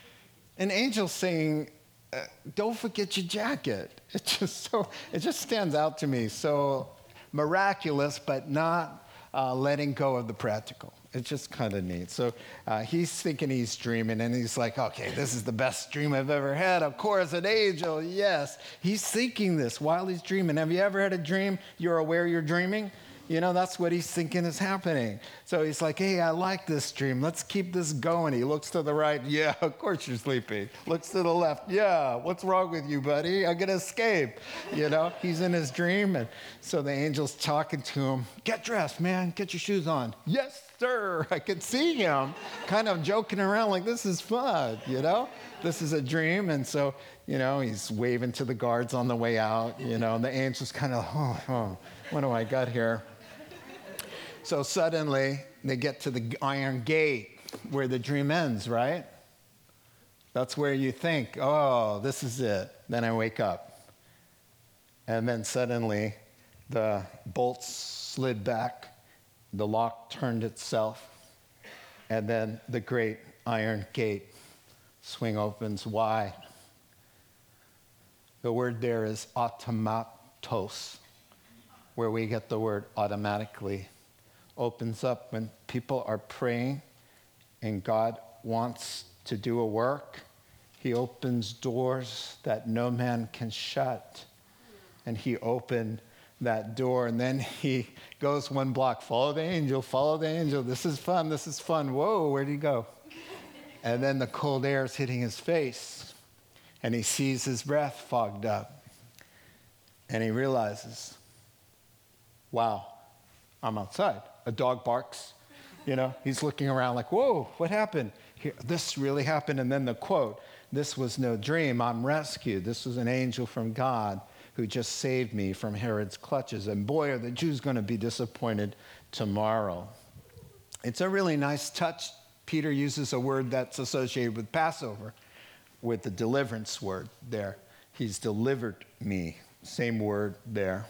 An angel saying, uh, don't forget your jacket. It just so it just stands out to me. So miraculous, but not uh, letting go of the practical. It's just kind of neat. So uh, he's thinking he's dreaming, and he's like, okay, this is the best dream I've ever had. Of course, an angel, yes. He's thinking this while he's dreaming. Have you ever had a dream you're aware you're dreaming? You know, that's what he's thinking is happening. So he's like, hey, I like this dream. Let's keep this going. He looks to the right. Yeah, of course you're sleeping. Looks to the left. Yeah, what's wrong with you, buddy? I'm going to escape. You know, he's in his dream. And so the angel's talking to him. Get dressed, man. Get your shoes on. Yes, sir. I could see him kind of joking around like, this is fun, you know? This is a dream. And so, you know, he's waving to the guards on the way out, you know, and the angel's kind of, oh, oh, what do I got here? So suddenly they get to the iron gate where the dream ends, right? That's where you think, oh, this is it. Then I wake up. And then suddenly the bolts slid back, the lock turned itself, and then the great iron gate swing opens wide. The word there is automatos, where we get the word automatically opens up when people are praying and God wants to do a work. He opens doors that no man can shut. And he opened that door. And then he goes one block follow the angel, follow the angel. This is fun, this is fun. Whoa, where'd he go? And then the cold air is hitting his face. And he sees his breath fogged up. And he realizes, wow, I'm outside a dog barks. You know, he's looking around like, whoa, what happened? Here, this really happened. And then the quote, this was no dream. I'm rescued. This was an angel from God who just saved me from Herod's clutches. And boy, are the Jews going to be disappointed tomorrow. It's a really nice touch. Peter uses a word that's associated with Passover, with the deliverance word there. He's delivered me. Same word there.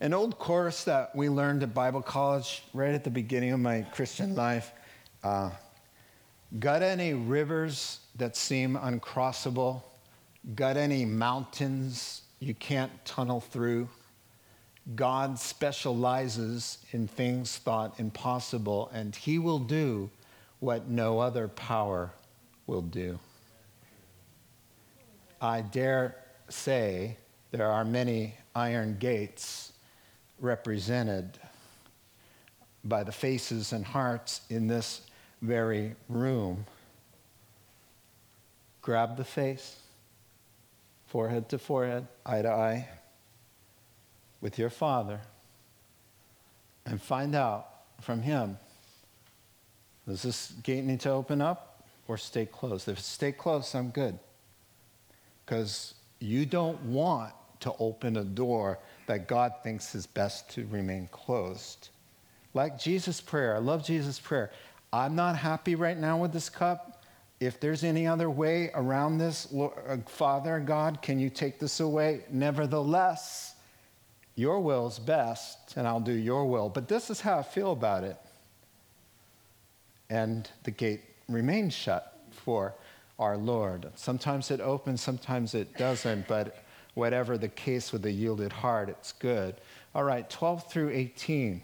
An old chorus that we learned at Bible college right at the beginning of my Christian life uh, Got any rivers that seem uncrossable? Got any mountains you can't tunnel through? God specializes in things thought impossible, and He will do what no other power will do. I dare say there are many iron gates represented by the faces and hearts in this very room. Grab the face, forehead to forehead, eye to eye, with your Father, and find out from Him does this gate need to open up or stay closed? If it stay closed, I'm good. Because you don't want to open a door that God thinks is best to remain closed. Like Jesus' prayer, I love Jesus' prayer. I'm not happy right now with this cup. If there's any other way around this, uh, Father God, can you take this away? Nevertheless, your will is best, and I'll do your will. But this is how I feel about it. And the gate remains shut for our Lord. Sometimes it opens, sometimes it doesn't, but whatever the case with the yielded heart, it's good. All right, 12 through 18.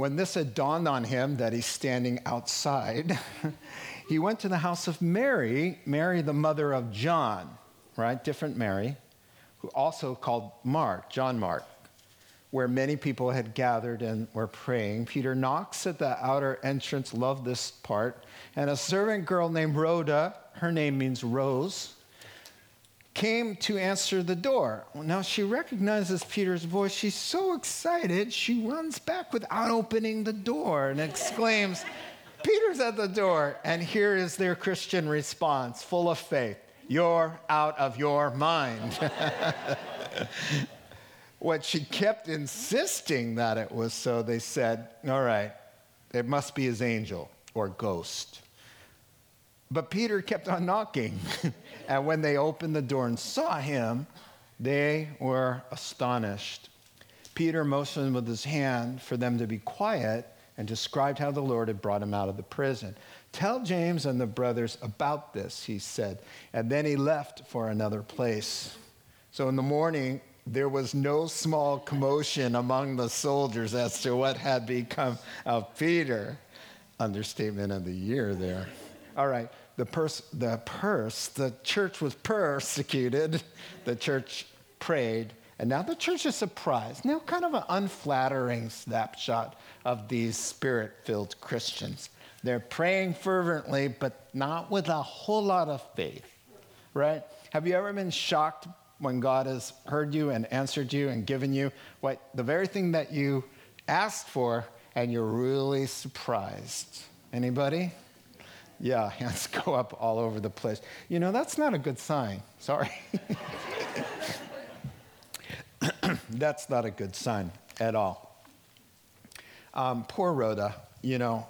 When this had dawned on him that he's standing outside, he went to the house of Mary, Mary, the mother of John, right? Different Mary, who also called Mark, John Mark, where many people had gathered and were praying. Peter knocks at the outer entrance, love this part, and a servant girl named Rhoda, her name means rose, came to answer the door. Now she recognizes Peter's voice. She's so excited, she runs back without opening the door and exclaims, Peter's at the door. And here is their Christian response, full of faith You're out of your mind. what she kept insisting that it was so, they said, All right, it must be his angel or ghost. But Peter kept on knocking. and when they opened the door and saw him, they were astonished. Peter motioned with his hand for them to be quiet and described how the Lord had brought him out of the prison. Tell James and the brothers about this, he said. And then he left for another place. So in the morning, there was no small commotion among the soldiers as to what had become of Peter. Understatement of the year there. All right the, pers- the purse, the church was persecuted, the church prayed, And now the church is surprised. Now, kind of an unflattering snapshot of these spirit filled Christians. They're praying fervently, but not with a whole lot of faith, right? Have you ever been shocked when God has heard you and answered you and given you what the very thing that you asked for and you're really surprised? Anybody? Yeah, hands go up all over the place. You know, that's not a good sign. Sorry. that's not a good sign at all. Um, poor Rhoda, you know,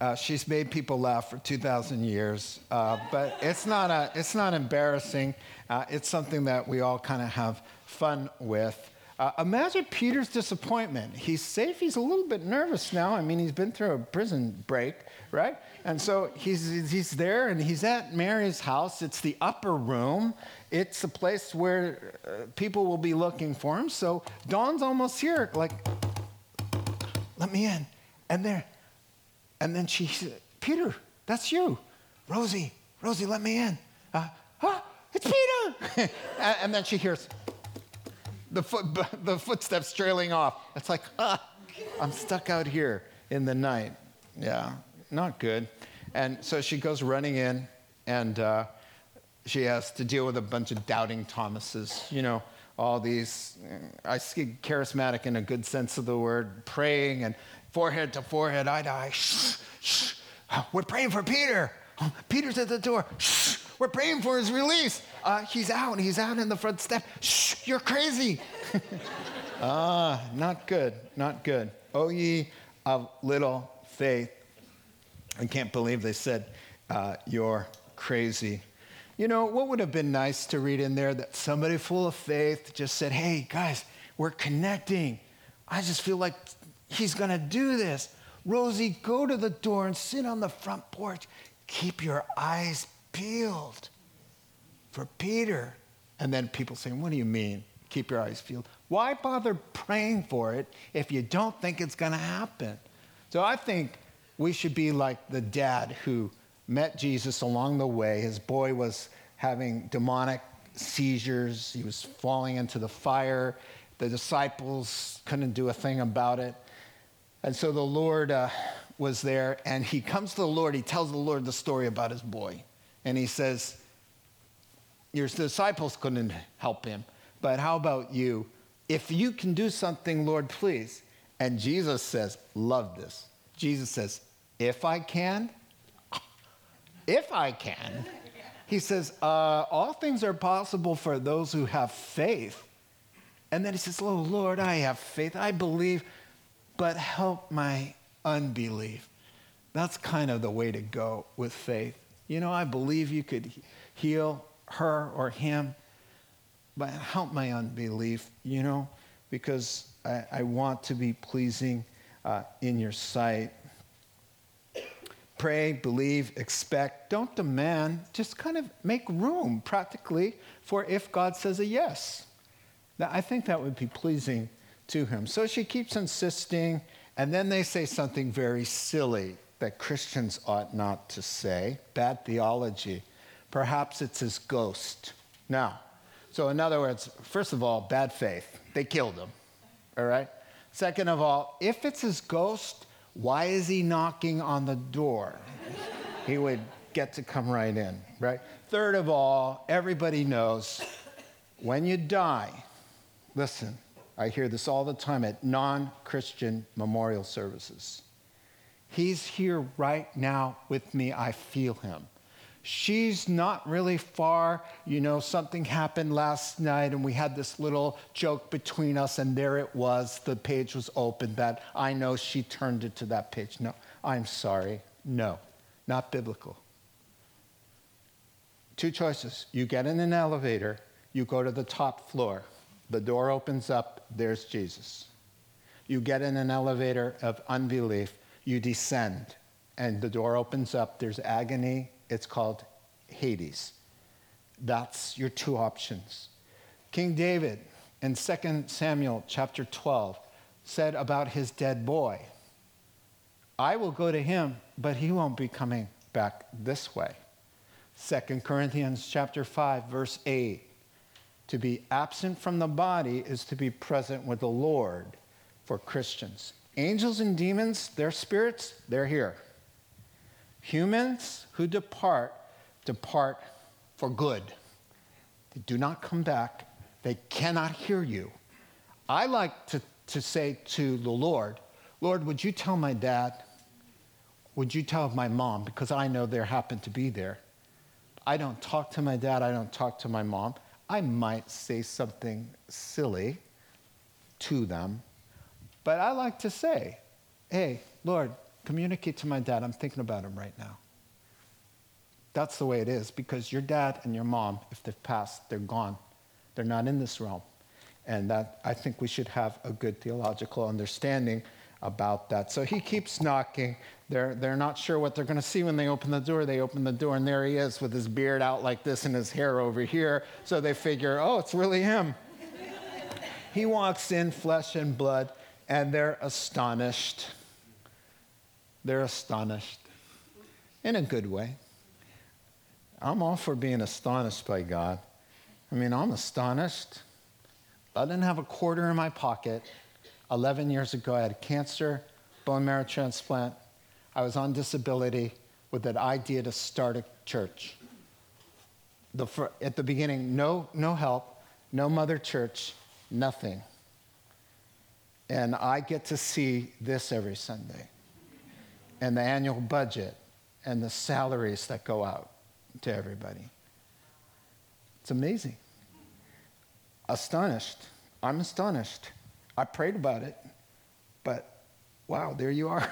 uh, she's made people laugh for 2,000 years, uh, but it's not, a, it's not embarrassing. Uh, it's something that we all kind of have fun with. Uh, imagine Peter's disappointment. He's safe. He's a little bit nervous now. I mean, he's been through a prison break, right? And so he's, he's there and he's at Mary's house. It's the upper room, it's a place where uh, people will be looking for him. So Dawn's almost here, like, let me in. And there, and then she said, Peter, that's you. Rosie, Rosie, let me in. Uh, ah, it's Peter. and then she hears the, foot, the footsteps trailing off. It's like, ah, I'm stuck out here in the night. Yeah, not good. And so she goes running in, and uh, she has to deal with a bunch of doubting Thomases. You know, all these, I see charismatic in a good sense of the word, praying and forehead to forehead, eye to eye. Shh, shh. We're praying for Peter. Peter's at the door. Shh. We're praying for his release. Uh, he's out. He's out in the front step. Shh. You're crazy. ah, not good. Not good. O ye of little faith. I can't believe they said, uh, You're crazy. You know, what would have been nice to read in there that somebody full of faith just said, Hey, guys, we're connecting. I just feel like He's going to do this. Rosie, go to the door and sit on the front porch. Keep your eyes peeled for Peter. And then people saying, What do you mean? Keep your eyes peeled. Why bother praying for it if you don't think it's going to happen? So I think we should be like the dad who met Jesus along the way. His boy was having demonic seizures, he was falling into the fire. The disciples couldn't do a thing about it. And so the Lord uh, was there, and he comes to the Lord. He tells the Lord the story about his boy. And he says, Your disciples couldn't help him, but how about you? If you can do something, Lord, please. And Jesus says, Love this. Jesus says, If I can, if I can. He says, uh, All things are possible for those who have faith. And then he says, Oh, Lord, I have faith. I believe but help my unbelief. That's kind of the way to go with faith. You know, I believe you could heal her or him, but help my unbelief, you know, because I, I want to be pleasing uh, in your sight. Pray, believe, expect. Don't demand. Just kind of make room practically for if God says a yes. Now, I think that would be pleasing to him. So she keeps insisting, and then they say something very silly that Christians ought not to say bad theology. Perhaps it's his ghost. Now, so in other words, first of all, bad faith. They killed him, all right? Second of all, if it's his ghost, why is he knocking on the door? he would get to come right in, right? Third of all, everybody knows when you die, listen, I hear this all the time at non Christian memorial services. He's here right now with me. I feel him. She's not really far. You know, something happened last night and we had this little joke between us, and there it was. The page was open that I know she turned it to that page. No, I'm sorry. No, not biblical. Two choices. You get in an elevator, you go to the top floor. The door opens up, there's Jesus. You get in an elevator of unbelief, you descend, and the door opens up, there's agony, it's called Hades. That's your two options. King David in 2 Samuel chapter 12 said about his dead boy, I will go to him, but he won't be coming back this way. 2 Corinthians chapter 5 verse 8 To be absent from the body is to be present with the Lord for Christians. Angels and demons, their spirits, they're here. Humans who depart, depart for good. They do not come back. They cannot hear you. I like to, to say to the Lord, Lord, would you tell my dad? Would you tell my mom? Because I know there happen to be there. I don't talk to my dad. I don't talk to my mom. I might say something silly to them, but I like to say, hey, Lord, communicate to my dad. I'm thinking about him right now. That's the way it is because your dad and your mom, if they've passed, they're gone. They're not in this realm. And that I think we should have a good theological understanding about that. So he keeps knocking. They're, they're not sure what they're going to see when they open the door. They open the door, and there he is with his beard out like this and his hair over here. So they figure, oh, it's really him. he walks in, flesh and blood, and they're astonished. They're astonished in a good way. I'm all for being astonished by God. I mean, I'm astonished. I didn't have a quarter in my pocket. 11 years ago, I had cancer, bone marrow transplant. I was on disability with that idea to start a church. The, at the beginning, no, no help, no mother church, nothing. And I get to see this every Sunday and the annual budget and the salaries that go out to everybody. It's amazing. Astonished. I'm astonished. I prayed about it, but wow, there you are.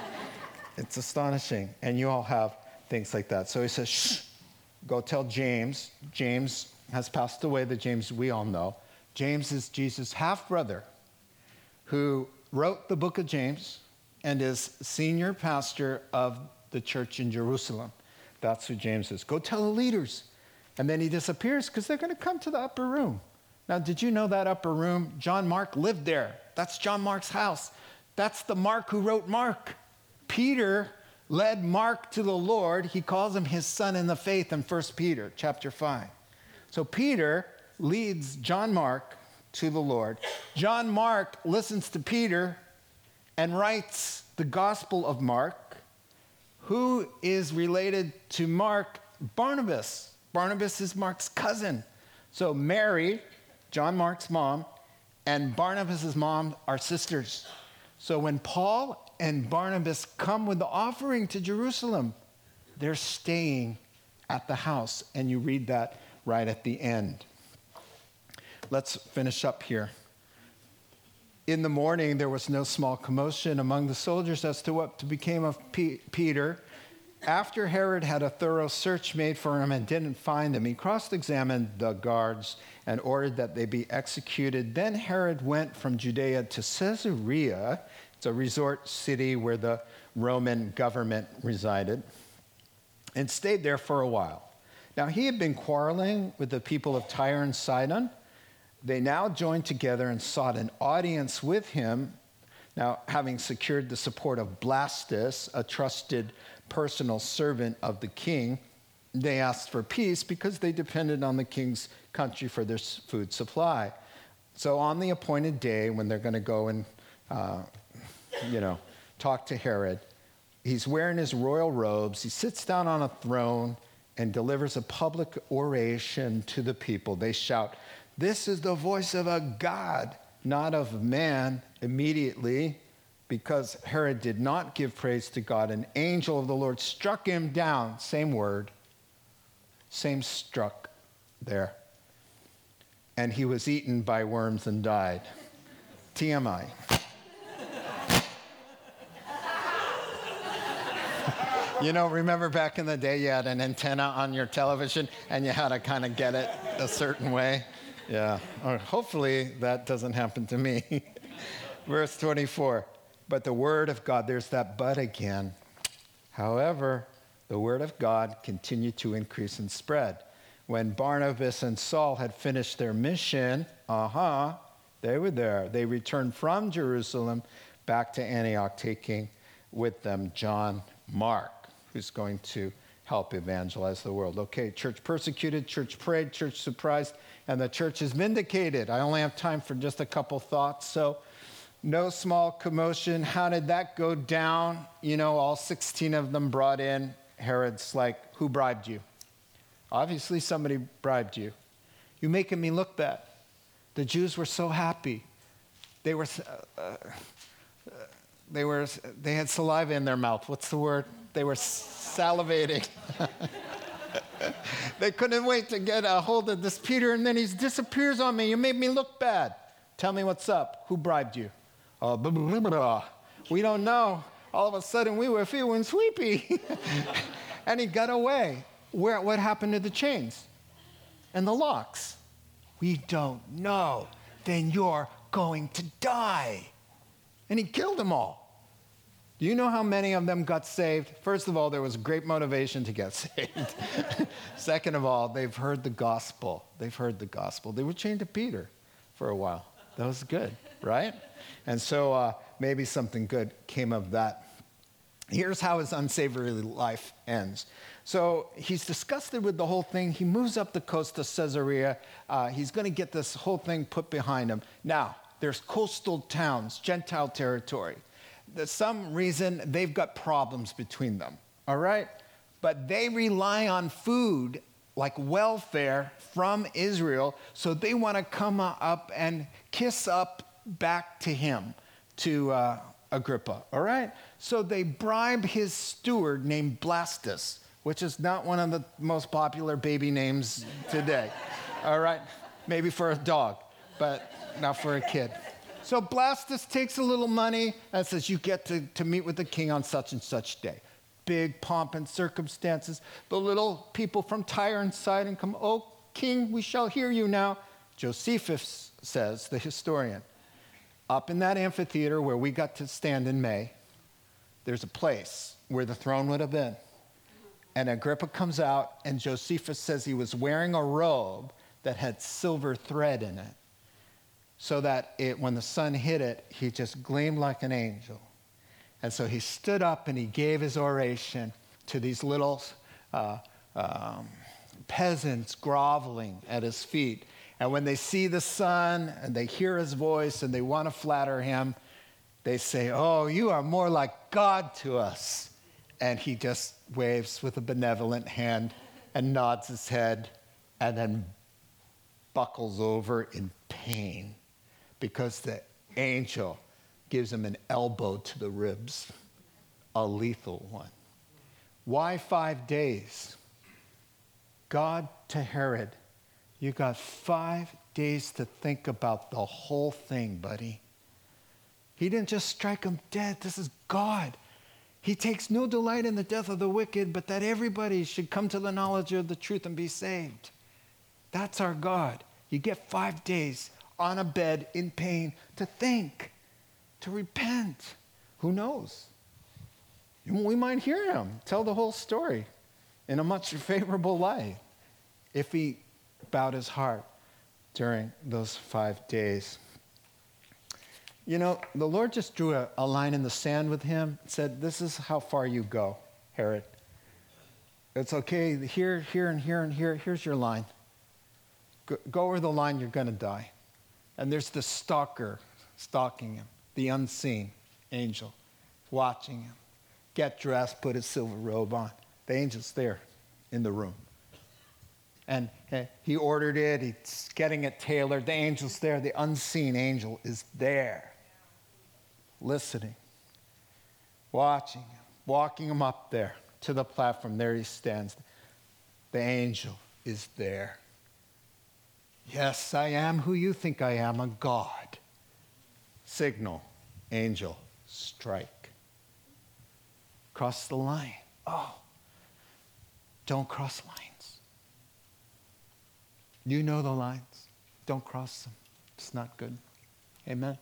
it's astonishing. And you all have things like that. So he says, shh, go tell James. James has passed away, the James we all know. James is Jesus' half brother who wrote the book of James and is senior pastor of the church in Jerusalem. That's who James is. Go tell the leaders. And then he disappears because they're going to come to the upper room. Now, did you know that upper room? John Mark lived there. That's John Mark's house. That's the Mark who wrote Mark. Peter led Mark to the Lord. He calls him his son in the faith in 1 Peter chapter 5. So Peter leads John Mark to the Lord. John Mark listens to Peter and writes the Gospel of Mark, who is related to Mark Barnabas. Barnabas is Mark's cousin. So Mary, John Mark's mom, and Barnabas's mom are sisters. So when Paul and Barnabas come with the offering to Jerusalem, they're staying at the house. And you read that right at the end. Let's finish up here. In the morning, there was no small commotion among the soldiers as to what became of P- Peter. After Herod had a thorough search made for him and didn't find him, he cross examined the guards and ordered that they be executed. Then Herod went from Judea to Caesarea. It's a resort city where the Roman government resided, and stayed there for a while. Now, he had been quarreling with the people of Tyre and Sidon they now joined together and sought an audience with him. Now, having secured the support of Blastus, a trusted personal servant of the king, they asked for peace because they depended on the king's country for their food supply. So, on the appointed day, when they're going to go and, uh, you know, talk to Herod, he's wearing his royal robes. He sits down on a throne and delivers a public oration to the people. They shout, this is the voice of a God, not of man, immediately, because Herod did not give praise to God. An angel of the Lord struck him down. Same word, same struck there. And he was eaten by worms and died. TMI. you know, remember back in the day, you had an antenna on your television and you had to kind of get it a certain way? Yeah, or hopefully that doesn't happen to me. Verse 24, but the word of God, there's that but again. However, the word of God continued to increase and spread. When Barnabas and Saul had finished their mission, uh huh, they were there. They returned from Jerusalem back to Antioch, taking with them John Mark, who's going to help evangelize the world. Okay, church persecuted, church prayed, church surprised, and the church is vindicated. I only have time for just a couple thoughts. So, no small commotion. How did that go down? You know, all 16 of them brought in. Herod's like, Who bribed you? Obviously, somebody bribed you. You're making me look bad. The Jews were so happy. They were, uh, uh, they were, they had saliva in their mouth. What's the word? They were salivating. they couldn't wait to get a hold of this Peter, and then he disappears on me. You made me look bad. Tell me what's up. Who bribed you? Uh, blah, blah, blah, we don't know. All of a sudden, we were feeling sleepy. and he got away. Where, what happened to the chains and the locks? We don't know. Then you're going to die. And he killed them all. Do you know how many of them got saved? First of all, there was great motivation to get saved. Second of all, they've heard the gospel. They've heard the gospel. They were chained to Peter for a while. That was good, right? And so uh, maybe something good came of that. Here's how his unsavory life ends. So he's disgusted with the whole thing. He moves up the coast to Caesarea. Uh, he's going to get this whole thing put behind him. Now, there's coastal towns, Gentile territory. There's some reason they've got problems between them, all right? But they rely on food like welfare from Israel, so they want to come up and kiss up back to him, to uh, Agrippa, all right? So they bribe his steward named Blastus which is not one of the most popular baby names today. All right? Maybe for a dog, but not for a kid. So Blastus takes a little money and says, You get to, to meet with the king on such and such day. Big pomp and circumstances. The little people from Tyre and Sidon come, Oh, king, we shall hear you now. Josephus says, the historian, up in that amphitheater where we got to stand in May, there's a place where the throne would have been. And Agrippa comes out, and Josephus says he was wearing a robe that had silver thread in it, so that it, when the sun hit it, he just gleamed like an angel. And so he stood up and he gave his oration to these little uh, um, peasants groveling at his feet. And when they see the sun and they hear his voice and they want to flatter him, they say, Oh, you are more like God to us and he just waves with a benevolent hand and nods his head and then buckles over in pain because the angel gives him an elbow to the ribs, a lethal one. Why five days? God to Herod, you got five days to think about the whole thing, buddy. He didn't just strike him dead. This is God. He takes no delight in the death of the wicked, but that everybody should come to the knowledge of the truth and be saved. That's our God. You get five days on a bed in pain to think, to repent. Who knows? We might hear him tell the whole story in a much favorable light if he bowed his heart during those five days. You know, the Lord just drew a, a line in the sand with him, and said, This is how far you go, Herod. It's okay, here, here, and here, and here, here's your line. Go, go over the line, you're going to die. And there's the stalker stalking him, the unseen angel watching him. Get dressed, put his silver robe on. The angel's there in the room. And he ordered it, he's getting it tailored. The angel's there, the unseen angel is there listening, watching him, walking him up there to the platform. There he stands. The angel is there. Yes, I am who you think I am, a God. Signal, angel, strike. Cross the line. Oh, don't cross lines. You know the lines. Don't cross them. It's not good. Amen.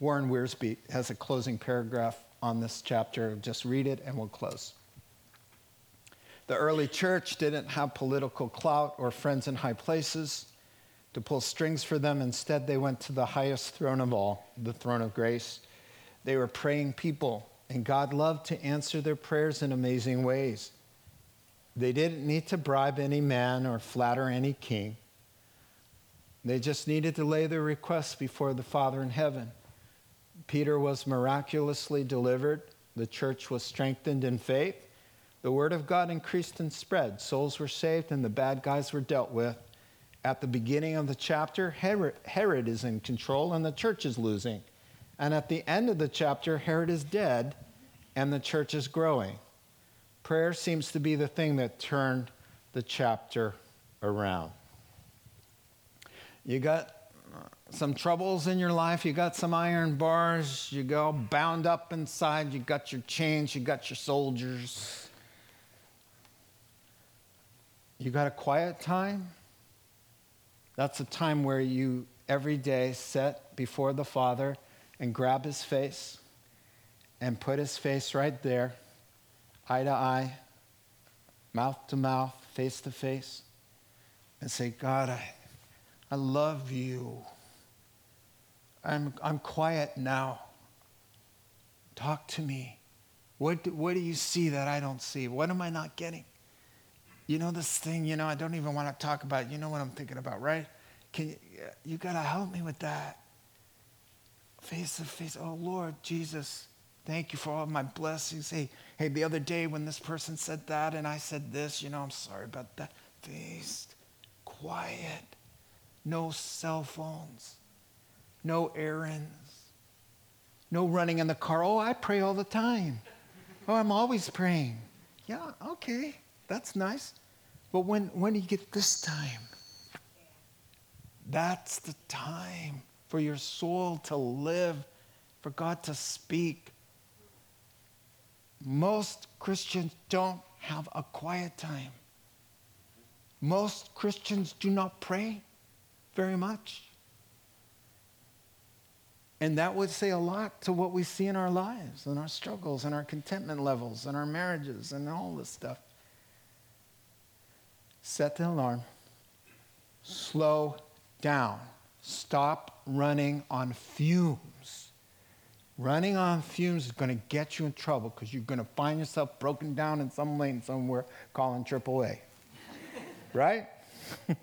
Warren Wiersbe has a closing paragraph on this chapter. Just read it and we'll close. The early church didn't have political clout or friends in high places to pull strings for them. Instead, they went to the highest throne of all, the throne of grace. They were praying people And God loved to answer their prayers in amazing ways. They didn't need to bribe any man or flatter any king. They just needed to lay their requests before the Father in heaven. Peter was miraculously delivered. The church was strengthened in faith. The word of God increased and spread. Souls were saved and the bad guys were dealt with. At the beginning of the chapter, Herod, Herod is in control and the church is losing. And at the end of the chapter, Herod is dead and the church is growing. Prayer seems to be the thing that turned the chapter around. You got some troubles in your life, you got some iron bars, you go bound up inside, you got your chains, you got your soldiers. You got a quiet time? That's a time where you every day sit before the Father and grab his face and put his face right there, eye to eye, mouth to mouth, face to face, and say, God, I, I love you. I'm, I'm quiet now. Talk to me. What, what do you see that I don't see? What am I not getting? You know this thing, you know, I don't even want to talk about. You know what I'm thinking about, right? Can you, you got to help me with that. Face to face. Oh, Lord Jesus, thank you for all my blessings. Hey, hey, the other day when this person said that and I said this, you know, I'm sorry about that. Face, quiet, no cell phones, no errands, no running in the car. Oh, I pray all the time. Oh, I'm always praying. Yeah, okay, that's nice. But when, when do you get this time? That's the time for your soul to live, for God to speak. Most Christians don't have a quiet time. Most Christians do not pray very much. And that would say a lot to what we see in our lives and our struggles and our contentment levels and our marriages and all this stuff. Set the alarm. Slow down. Stop running on fumes. Running on fumes is going to get you in trouble because you're going to find yourself broken down in some lane somewhere calling AAA. right?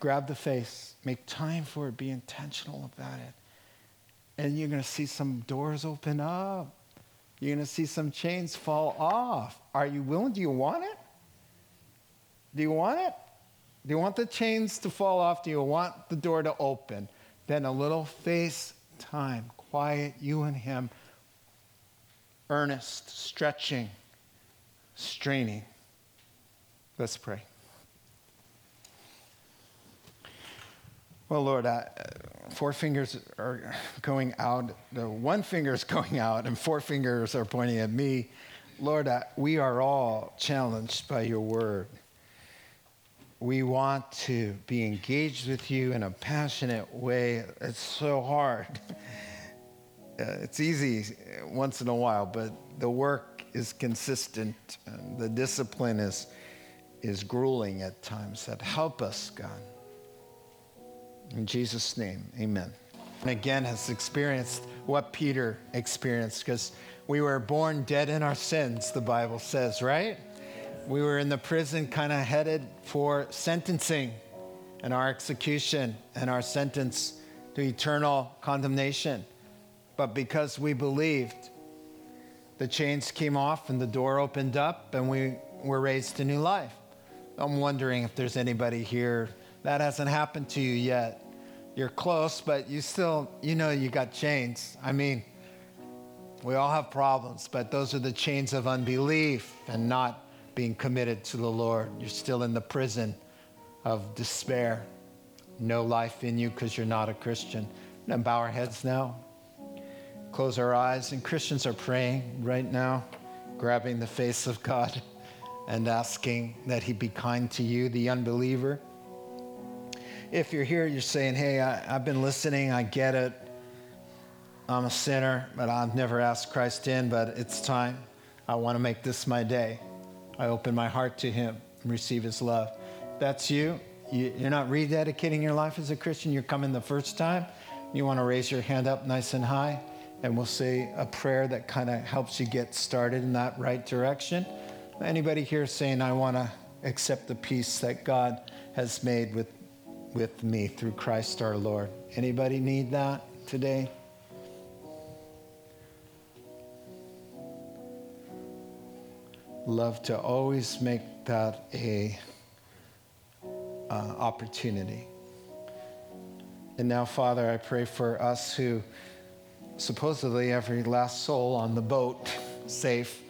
Grab the face. Make time for it. Be intentional about it. And you're going to see some doors open up. You're going to see some chains fall off. Are you willing? Do you want it? Do you want it? Do you want the chains to fall off? Do you want the door to open? Then a little face time, quiet, you and him, earnest, stretching, straining. Let's pray. Well, Lord, I, uh, four fingers are going out. One finger is going out, and four fingers are pointing at me. Lord, I, we are all challenged by your word we want to be engaged with you in a passionate way. It's so hard. Uh, it's easy once in a while, but the work is consistent. The discipline is, is grueling at times. That help us, God. In Jesus' name, amen. And again, has experienced what Peter experienced because we were born dead in our sins, the Bible says, right? We were in the prison kind of headed for sentencing and our execution and our sentence to eternal condemnation. But because we believed, the chains came off and the door opened up and we were raised to new life. I'm wondering if there's anybody here that hasn't happened to you yet. You're close, but you still, you know, you got chains. I mean, we all have problems, but those are the chains of unbelief and not being committed to the Lord. You're still in the prison of despair. No life in you because you're not a Christian. And bow our heads now. Close our eyes. And Christians are praying right now, grabbing the face of God and asking that He be kind to you, the unbeliever. If you're here, you're saying, Hey, I, I've been listening, I get it. I'm a sinner, but I've never asked Christ in, but it's time. I want to make this my day. I open my heart to Him and receive His love. That's you. You're not rededicating your life as a Christian. You're coming the first time. You want to raise your hand up nice and high. and we'll say a prayer that kind of helps you get started in that right direction. Anybody here saying, I want to accept the peace that God has made with, with me through Christ our Lord? Anybody need that today? Love to always make that a uh, opportunity. And now, Father, I pray for us who supposedly every last soul on the boat safe.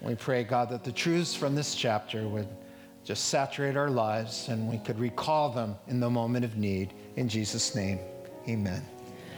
We pray, God, that the truths from this chapter would just saturate our lives and we could recall them in the moment of need. In Jesus' name, amen.